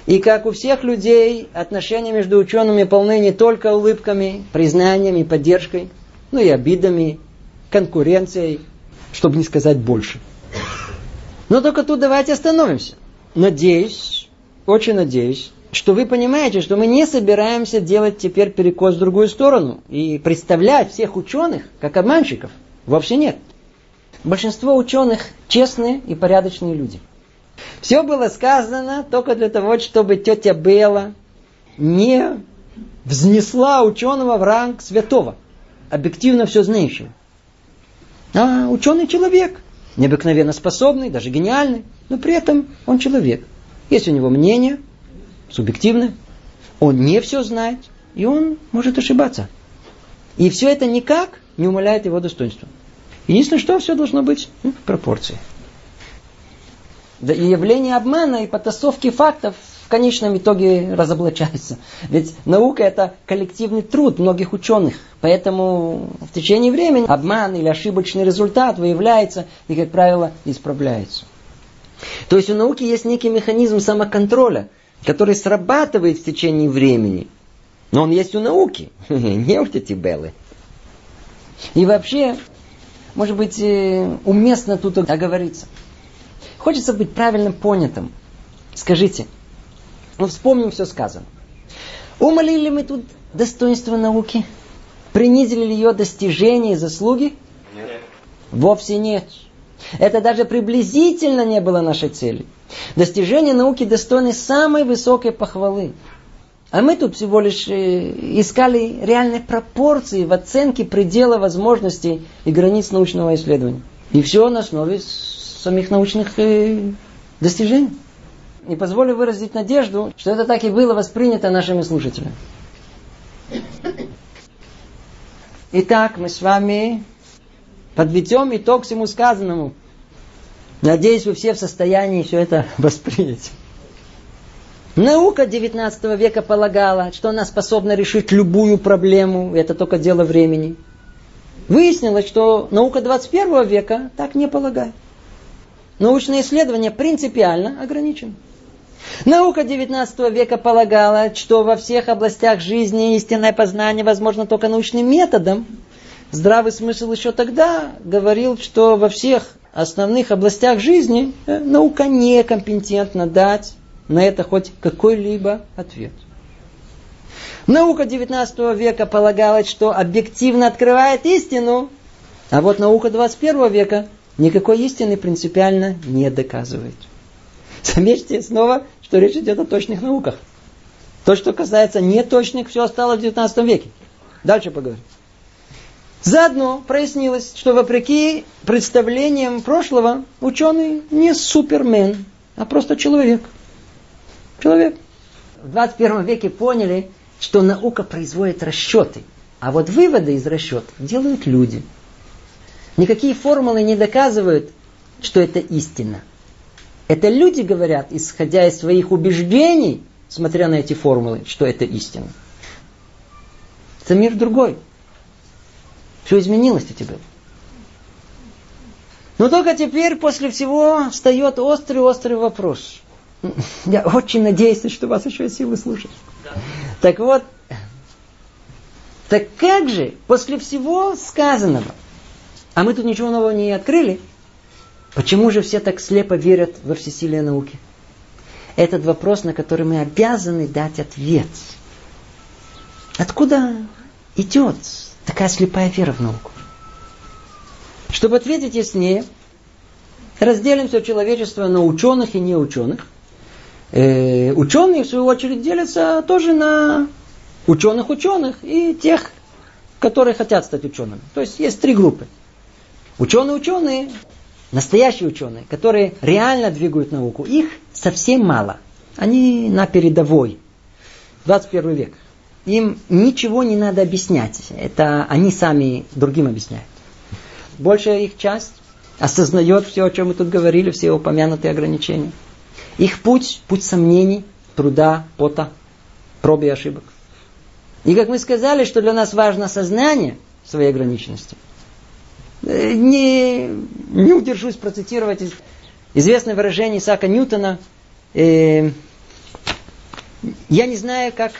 [SPEAKER 1] И как у всех людей, отношения между учеными полны не только улыбками, признаниями, поддержкой, но и обидами, конкуренцией, чтобы не сказать больше. Но только тут давайте остановимся. Надеюсь, очень надеюсь, что вы понимаете, что мы не собираемся делать теперь перекос в другую сторону и представлять всех ученых как обманщиков. Вовсе нет. Большинство ученых честные и порядочные люди. Все было сказано только для того, чтобы тетя Белла не взнесла ученого в ранг святого, объективно все знающего. А ученый человек, необыкновенно способный, даже гениальный, но при этом он человек. Есть у него мнение, субъективное, он не все знает, и он может ошибаться. И все это никак не умаляет его достоинства. Единственное, что все должно быть в пропорции. Да и явление обмана и потасовки фактов в конечном итоге разоблачается. Ведь наука это коллективный труд многих ученых. Поэтому в течение времени обман или ошибочный результат выявляется и, как правило, исправляется. То есть у науки есть некий механизм самоконтроля, который срабатывает в течение времени. Но он есть у науки, не у тети Беллы. И вообще, может быть, э, уместно тут оговориться. Хочется быть правильно понятым. Скажите, мы вспомним все сказано. Умолили мы тут достоинство науки? Принизили ли ее достижения и заслуги? Нет. Вовсе нет. Это даже приблизительно не было нашей целью. Достижения науки достойны самой высокой похвалы. А мы тут всего лишь э, искали реальные пропорции в оценке предела возможностей и границ научного исследования. И все на основе самих научных э, достижений. И позволю выразить надежду, что это так и было воспринято нашими слушателями. Итак, мы с вами подведем итог всему сказанному. Надеюсь, вы все в состоянии все это воспринять. Наука 19 века полагала, что она способна решить любую проблему, это только дело времени. Выяснилось, что наука 21 века так не полагает. Научные исследования принципиально ограничены. Наука 19 века полагала, что во всех областях жизни истинное познание возможно только научным методом. Здравый смысл еще тогда говорил, что во всех основных областях жизни э, наука некомпетентна дать на это хоть какой-либо ответ. Наука 19 века полагала, что объективно открывает истину, а вот наука 21 века никакой истины принципиально не доказывает. Заметьте снова, что речь идет о точных науках. То, что касается неточных, все осталось в 19 веке. Дальше поговорим. Заодно прояснилось, что вопреки представлениям прошлого, ученый не супермен, а просто человек. Человек. В 21 веке поняли, что наука производит расчеты, а вот выводы из расчетов делают люди. Никакие формулы не доказывают, что это истина. Это люди говорят, исходя из своих убеждений, смотря на эти формулы, что это истина. Это мир другой. Все изменилось у тебя. Но только теперь, после всего, встает острый-острый вопрос. Я очень надеюсь, что вас еще силы слушать. Да. Так вот, так как же после всего сказанного, а мы тут ничего нового не открыли, почему же все так слепо верят во всесилие науки? Этот вопрос, на который мы обязаны дать ответ. Откуда идет такая слепая вера в науку? Чтобы ответить яснее, разделим все человечество на ученых и неученых. Э, ученые, в свою очередь, делятся тоже на ученых-ученых и тех, которые хотят стать учеными. То есть есть три группы. Ученые-ученые, настоящие ученые, которые реально двигают науку, их совсем мало. Они на передовой. 21 век. Им ничего не надо объяснять. Это они сами другим объясняют. Большая их часть осознает все, о чем мы тут говорили, все упомянутые ограничения. Их путь – путь сомнений, труда, пота, проб и ошибок. И как мы сказали, что для нас важно сознание своей ограниченности. Э, не, не удержусь процитировать известное выражение Исаака Ньютона. Э, я не знаю, как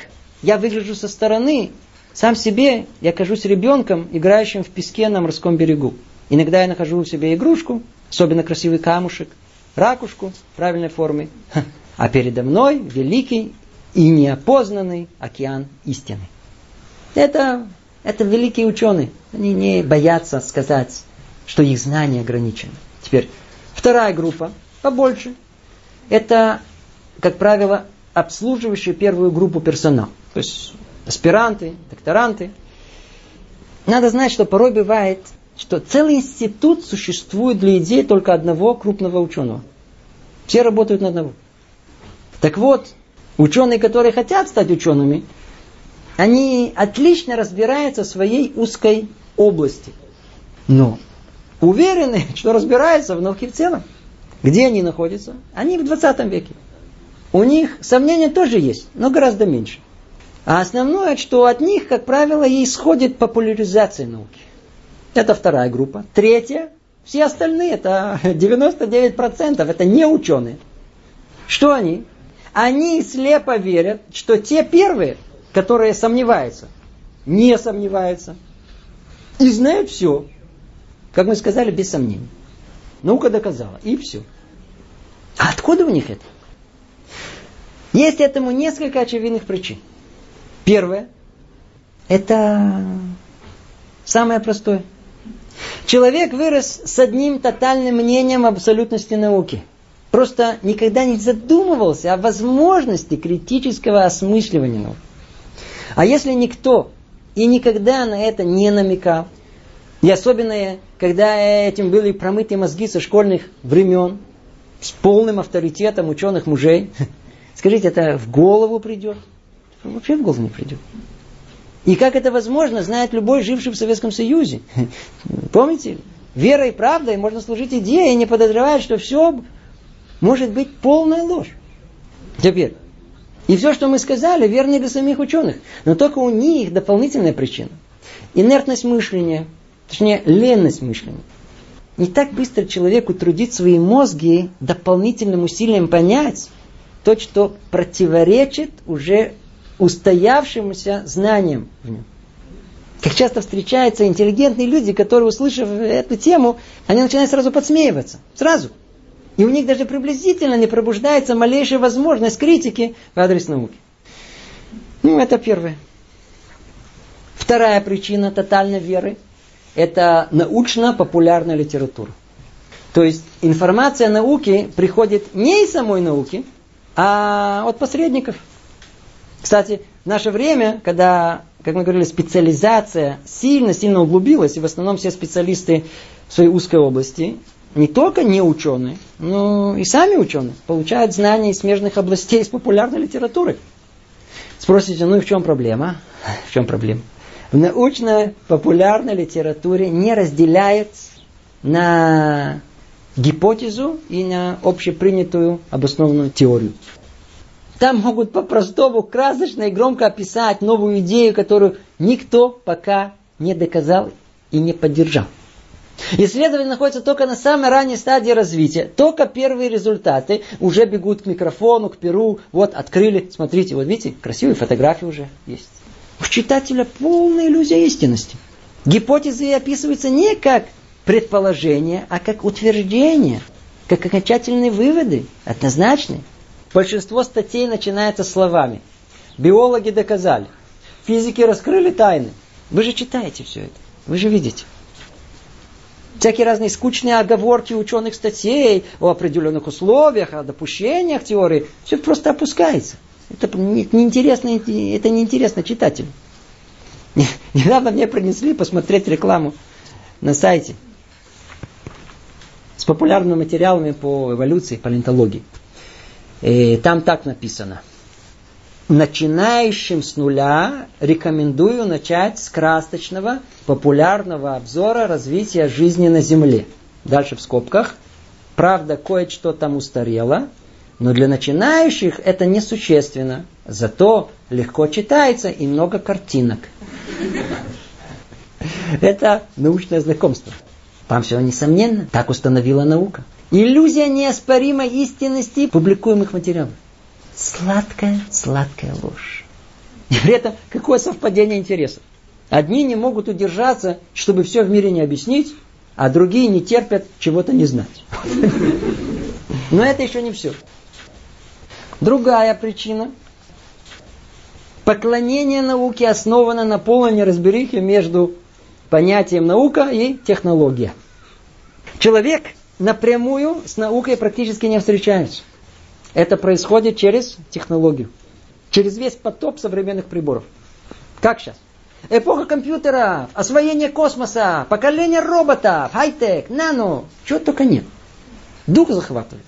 [SPEAKER 1] я выгляжу со стороны. Сам себе я кажусь ребенком, играющим в песке на морском берегу. Иногда я нахожу у себя игрушку, особенно красивый камушек, ракушку правильной формы. А передо мной великий и неопознанный океан истины. Это, это великие ученые. Они не боятся сказать, что их знания ограничены. Теперь, вторая группа, побольше. Это, как правило, обслуживающие первую группу персонал. То есть аспиранты, докторанты. Надо знать, что порой бывает, что целый институт существует для идей только одного крупного ученого. Все работают на одного. Так вот, ученые, которые хотят стать учеными, они отлично разбираются в своей узкой области. Но уверены, что разбираются в науке в целом. Где они находятся? Они в 20 веке. У них сомнения тоже есть, но гораздо меньше. А основное, что от них, как правило, и исходит популяризация науки. Это вторая группа. Третья, все остальные, это 99%, это не ученые. Что они? Они слепо верят, что те первые, которые сомневаются, не сомневаются и знают все. Как мы сказали, без сомнений. Наука доказала, и все. А откуда у них это? Есть этому несколько очевидных причин. Первое – это самое простое. Человек вырос с одним тотальным мнением об абсолютности науки. Просто никогда не задумывался о возможности критического осмысливания науки. А если никто и никогда на это не намекал, и особенно, когда этим были промыты мозги со школьных времен, с полным авторитетом ученых мужей, скажите, это в голову придет? Вообще в голову не придет. И как это возможно, знает любой живший в Советском Союзе. Помните? Вера и правда, и можно служить идее, не подозревать, что все может быть полная ложь. Теперь, и все, что мы сказали, верно для самих ученых. Но только у них дополнительная причина. Инертность мышления, точнее, ленность мышления. Не так быстро человеку трудить свои мозги дополнительным усилием понять то, что противоречит уже устоявшимся знанием в нем. Как часто встречаются интеллигентные люди, которые, услышав эту тему, они начинают сразу подсмеиваться. Сразу. И у них даже приблизительно не пробуждается малейшая возможность критики в адрес науки. Ну, это первое. Вторая причина тотальной веры – это научно-популярная литература. То есть информация науки приходит не из самой науки, а от посредников – кстати, в наше время, когда, как мы говорили, специализация сильно-сильно углубилась, и в основном все специалисты в своей узкой области, не только не ученые, но и сами ученые, получают знания из смежных областей из популярной литературы. Спросите, ну и в чем проблема? В чем проблема? В научно-популярной литературе не разделяет на гипотезу и на общепринятую обоснованную теорию. Там могут по-простому, красочно и громко описать новую идею, которую никто пока не доказал и не поддержал. Исследование находится только на самой ранней стадии развития. Только первые результаты уже бегут к микрофону, к перу. Вот, открыли, смотрите, вот видите, красивые фотографии уже есть. У читателя полная иллюзия истинности. Гипотезы описываются не как предположения, а как утверждения, как окончательные выводы, однозначные. Большинство статей начинается словами. Биологи доказали. Физики раскрыли тайны. Вы же читаете все это. Вы же видите. Всякие разные скучные оговорки ученых статей о определенных условиях, о допущениях теории. Все просто опускается. Это неинтересно, это неинтересно читателю. Недавно мне принесли посмотреть рекламу на сайте с популярными материалами по эволюции, палеонтологии. И там так написано. Начинающим с нуля рекомендую начать с красочного, популярного обзора развития жизни на Земле. дальше в скобках. Правда, кое-что там устарело, но для начинающих это несущественно. Зато легко читается и много картинок. Это научное знакомство. Там все несомненно. Так установила наука. Иллюзия неоспоримой истинности публикуемых материалов. Сладкая, сладкая ложь. И при этом какое совпадение интересов. Одни не могут удержаться, чтобы все в мире не объяснить, а другие не терпят чего-то не знать. Но это еще не все. Другая причина. Поклонение науке основано на полной неразберихе между понятием наука и технология. Человек напрямую с наукой практически не встречается. Это происходит через технологию. Через весь потоп современных приборов. Как сейчас? Эпоха компьютера, освоение космоса, поколение роботов, хай-тек, нано. Чего только нет. Дух захватывает.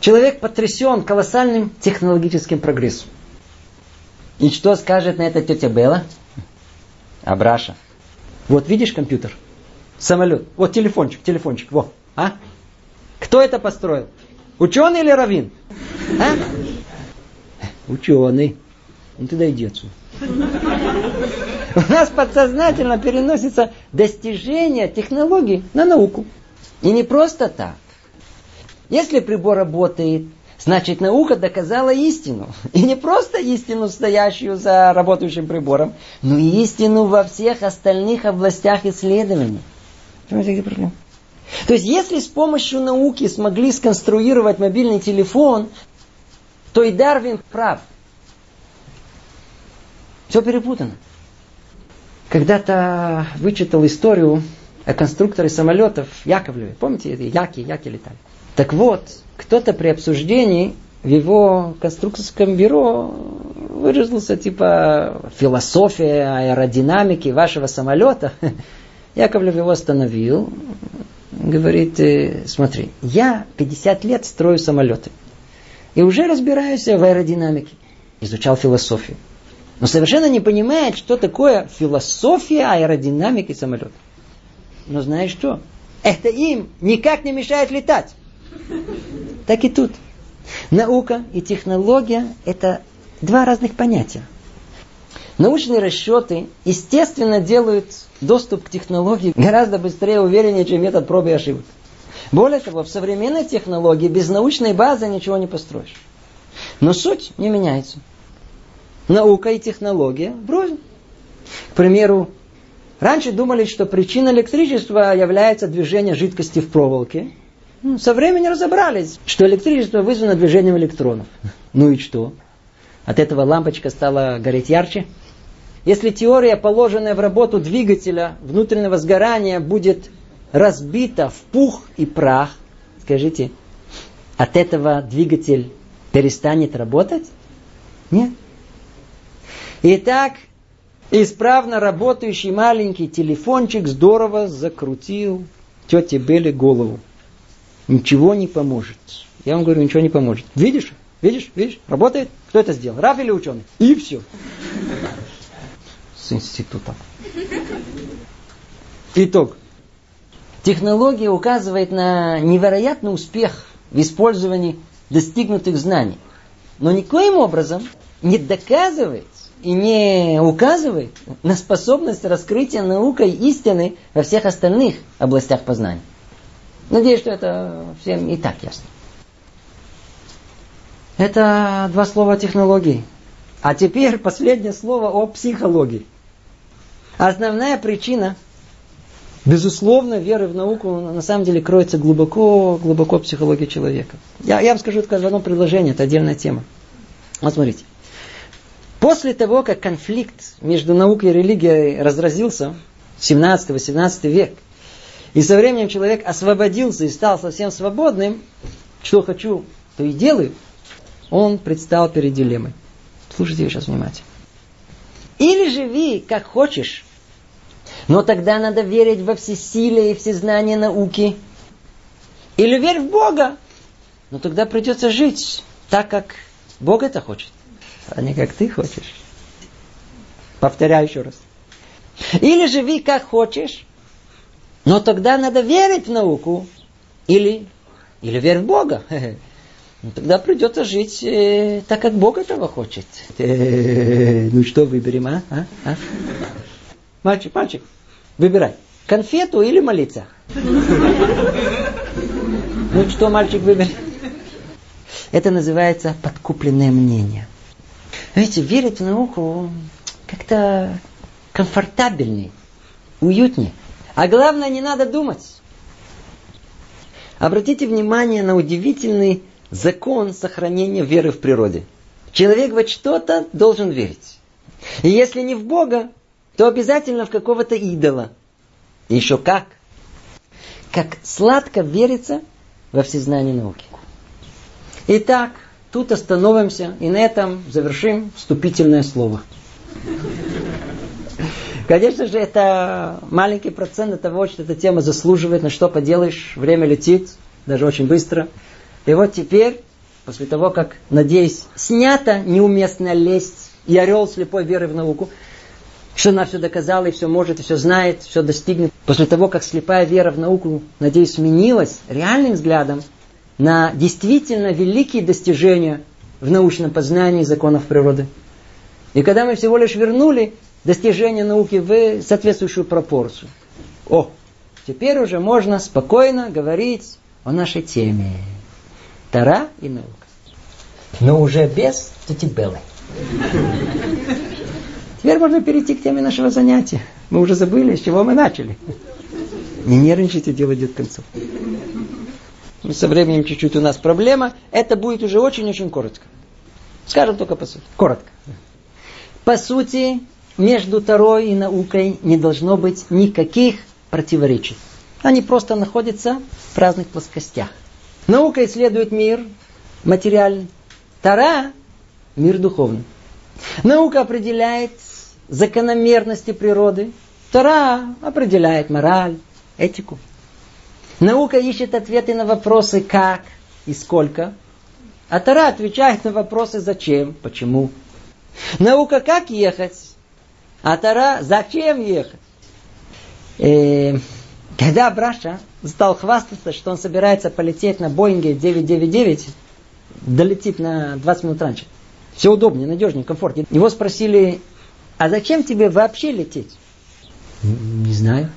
[SPEAKER 1] Человек потрясен колоссальным технологическим прогрессом. И что скажет на это тетя Белла? Абраша. Вот видишь компьютер? Самолет. Вот телефончик, телефончик. Во. А? Кто это построил? Ученый или раввин? А? Ученый. Ну ты дойди отсюда. У нас подсознательно переносится достижение технологий на науку. И не просто так. Если прибор работает, значит наука доказала истину. И не просто истину, стоящую за работающим прибором, но и истину во всех остальных областях исследований. То есть, если с помощью науки смогли сконструировать мобильный телефон, то и Дарвин прав. Все перепутано. Когда-то вычитал историю о конструкторе самолетов Яковлеве. Помните, Яки, Яки летали. Так вот, кто-то при обсуждении в его конструкторском бюро выразился типа философия аэродинамики вашего самолета. Яковлев его остановил, говорит, «Э, смотри, я 50 лет строю самолеты. И уже разбираюсь в аэродинамике. Изучал философию но совершенно не понимает, что такое философия аэродинамики самолета. Но знаешь что? Это им никак не мешает летать. Так и тут. Наука и технология – это два разных понятия. Научные расчеты, естественно, делают доступ к технологии гораздо быстрее и увереннее, чем метод пробы и ошибок. Более того, в современной технологии без научной базы ничего не построишь. Но суть не меняется наука и технология врознь. К примеру, раньше думали, что причиной электричества является движение жидкости в проволоке. Ну, со временем разобрались, что электричество вызвано движением электронов. Ну и что? От этого лампочка стала гореть ярче? Если теория, положенная в работу двигателя внутреннего сгорания, будет разбита в пух и прах, скажите, от этого двигатель перестанет работать? Нет. Итак, исправно работающий маленький телефончик здорово закрутил тете Белли голову. Ничего не поможет. Я вам говорю, ничего не поможет. Видишь? Видишь? Видишь? Работает? Кто это сделал? Раф или ученый? И все. С института. Итог. Технология указывает на невероятный успех в использовании достигнутых знаний. Но никоим образом не доказывает, и не указывает на способность раскрытия наукой истины во всех остальных областях познания. Надеюсь, что это всем и так ясно. Это два слова технологии. А теперь последнее слово о психологии. Основная причина, безусловно, веры в науку на самом деле кроется глубоко, глубоко в психологии человека. Я, я вам скажу это в одном предложении, это отдельная тема. Вот смотрите. После того, как конфликт между наукой и религией разразился, 17-18 век, и со временем человек освободился и стал совсем свободным, что хочу, то и делаю, он предстал перед дилеммой. Слушайте ее сейчас внимательно. Или живи как хочешь, но тогда надо верить во всесилие и всезнание науки. Или верь в Бога, но тогда придется жить так, как Бог это хочет а не как ты хочешь. Повторяю еще раз. Или живи как хочешь, но тогда надо верить в науку, Или, или верь в Бога. Ну, тогда придется жить э, так, как Бог этого хочет. Э, ну что выберем, а? а? а? Мальчик, мальчик, выбирай. Конфету или молиться? Ну что, мальчик, выбери. Это называется подкупленное мнение. Видите, верить в науку как-то комфортабельней, уютнее. А главное, не надо думать. Обратите внимание на удивительный закон сохранения веры в природе. Человек во что-то должен верить. И если не в Бога, то обязательно в какого-то идола. Еще как. Как сладко верится во всезнание науки. Итак, тут остановимся и на этом завершим вступительное слово. Конечно же, это маленький процент того, что эта тема заслуживает, на что поделаешь, время летит, даже очень быстро. И вот теперь, после того, как, надеюсь, снята неуместная лесть и орел слепой веры в науку, что она все доказала и все может, и все знает, все достигнет. После того, как слепая вера в науку, надеюсь, сменилась реальным взглядом на действительно великие достижения в научном познании законов природы. И когда мы всего лишь вернули достижения науки в соответствующую пропорцию. О, теперь уже можно спокойно говорить о нашей теме. Тара и наука. Но уже без тетибелы. Теперь можно перейти к теме нашего занятия. Мы уже забыли, с чего мы начали. Не нервничайте, дело идет к концу. Со временем чуть-чуть у нас проблема. Это будет уже очень-очень коротко. Скажем только по сути. Коротко. По сути, между Тарой и наукой не должно быть никаких противоречий. Они просто находятся в разных плоскостях. Наука исследует мир материальный. Тара – мир духовный. Наука определяет закономерности природы. Тара определяет мораль, этику. Наука ищет ответы на вопросы как и сколько. А Тара отвечает на вопросы зачем, почему. Наука как ехать, а Тара зачем ехать. Э, когда Браша стал хвастаться, что он собирается полететь на Боинге 999, долетит на 20 минут раньше. Все удобнее, надежнее, комфортнее. Его спросили, а зачем тебе вообще лететь? Не знаю.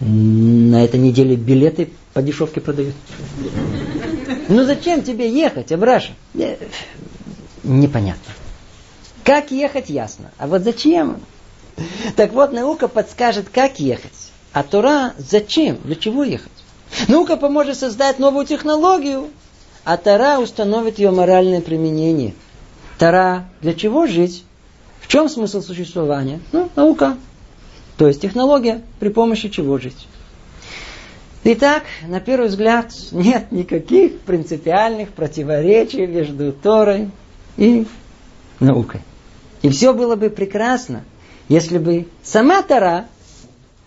[SPEAKER 1] На этой неделе билеты по дешевке продают. Ну зачем тебе ехать, Абраша? Непонятно. Как ехать, ясно. А вот зачем? Так вот, наука подскажет, как ехать. А Тора зачем? Для чего ехать? Наука поможет создать новую технологию, а Тора установит ее моральное применение. Тора для чего жить? В чем смысл существования? Ну, наука. То есть технология, при помощи чего жить. Итак, на первый взгляд, нет никаких принципиальных противоречий между Торой и наукой. И все было бы прекрасно, если бы сама Тора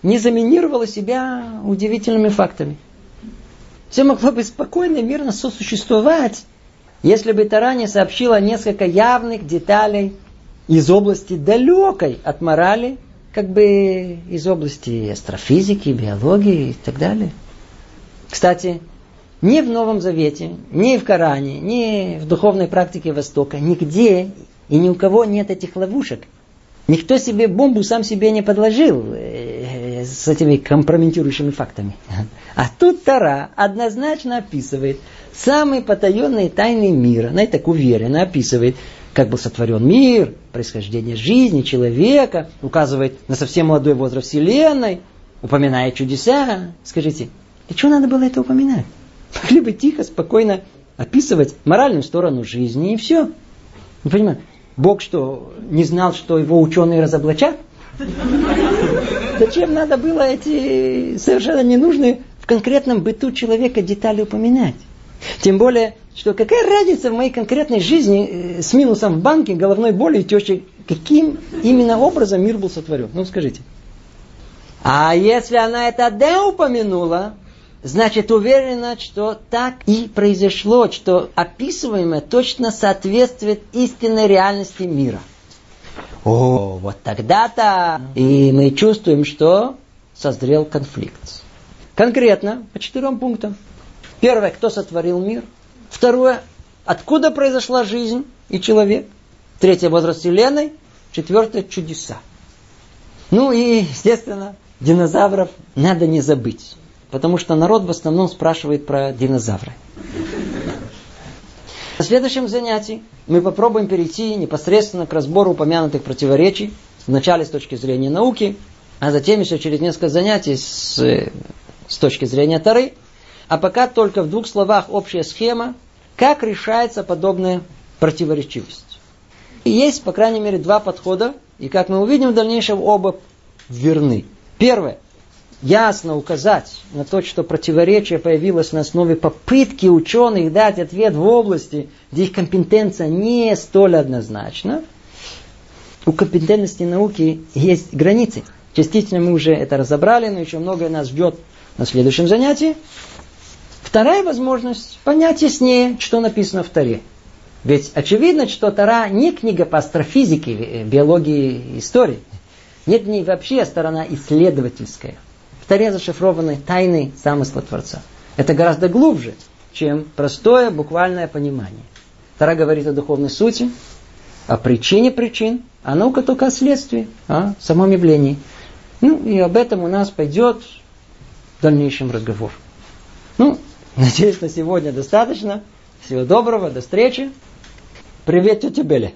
[SPEAKER 1] не заминировала себя удивительными фактами. Все могло бы спокойно и мирно сосуществовать, если бы Тара не сообщила несколько явных деталей из области далекой от морали, как бы из области астрофизики, биологии и так далее. Кстати, ни в Новом Завете, ни в Коране, ни в духовной практике Востока, нигде и ни у кого нет этих ловушек. Никто себе бомбу сам себе не подложил с этими компрометирующими фактами. А тут Тара однозначно описывает самые потаенные тайны мира. Она и так уверенно описывает, как был сотворен мир, происхождение жизни человека, указывает на совсем молодой возраст Вселенной, упоминает чудеса. Скажите, для чего надо было это упоминать? Могли бы тихо, спокойно описывать моральную сторону жизни и все. Не понимаю, Бог что, не знал, что его ученые разоблачат? Зачем надо было эти совершенно ненужные в конкретном быту человека детали упоминать? Тем более, что какая разница в моей конкретной жизни э, с минусом в банке, головной болью и тещей, каким именно образом мир был сотворен? Ну, скажите. А если она это «да» упомянула, значит уверена, что так и произошло, что описываемое точно соответствует истинной реальности мира – о, вот тогда-то и мы чувствуем, что созрел конфликт. Конкретно, по четырем пунктам. Первое, кто сотворил мир. Второе, откуда произошла жизнь и человек. Третье, возраст Вселенной. Четвертое, чудеса. Ну и, естественно, динозавров надо не забыть. Потому что народ в основном спрашивает про динозавры. На следующем занятии мы попробуем перейти непосредственно к разбору упомянутых противоречий. Вначале с точки зрения науки, а затем еще через несколько занятий с, с точки зрения Тары. А пока только в двух словах общая схема, как решается подобная противоречивость. И есть, по крайней мере, два подхода, и как мы увидим в дальнейшем, оба верны. Первое. Ясно указать на то, что противоречие появилось на основе попытки ученых дать ответ в области, где их компетенция не столь однозначна. У компетентности науки есть границы. Частично мы уже это разобрали, но еще многое нас ждет на следующем занятии. Вторая возможность понять яснее, что написано в Таре. Ведь очевидно, что Тара не книга по астрофизике, биологии, истории. Нет в ней вообще сторона исследовательская. В Таре зашифрованы тайны замысла Творца. Это гораздо глубже, чем простое буквальное понимание. Тара говорит о духовной сути, о причине причин, а наука только о следствии, о самом явлении. Ну и об этом у нас пойдет в дальнейшем разговор. Ну, надеюсь, на сегодня достаточно. Всего доброго, до встречи. Привет, тетя Беля.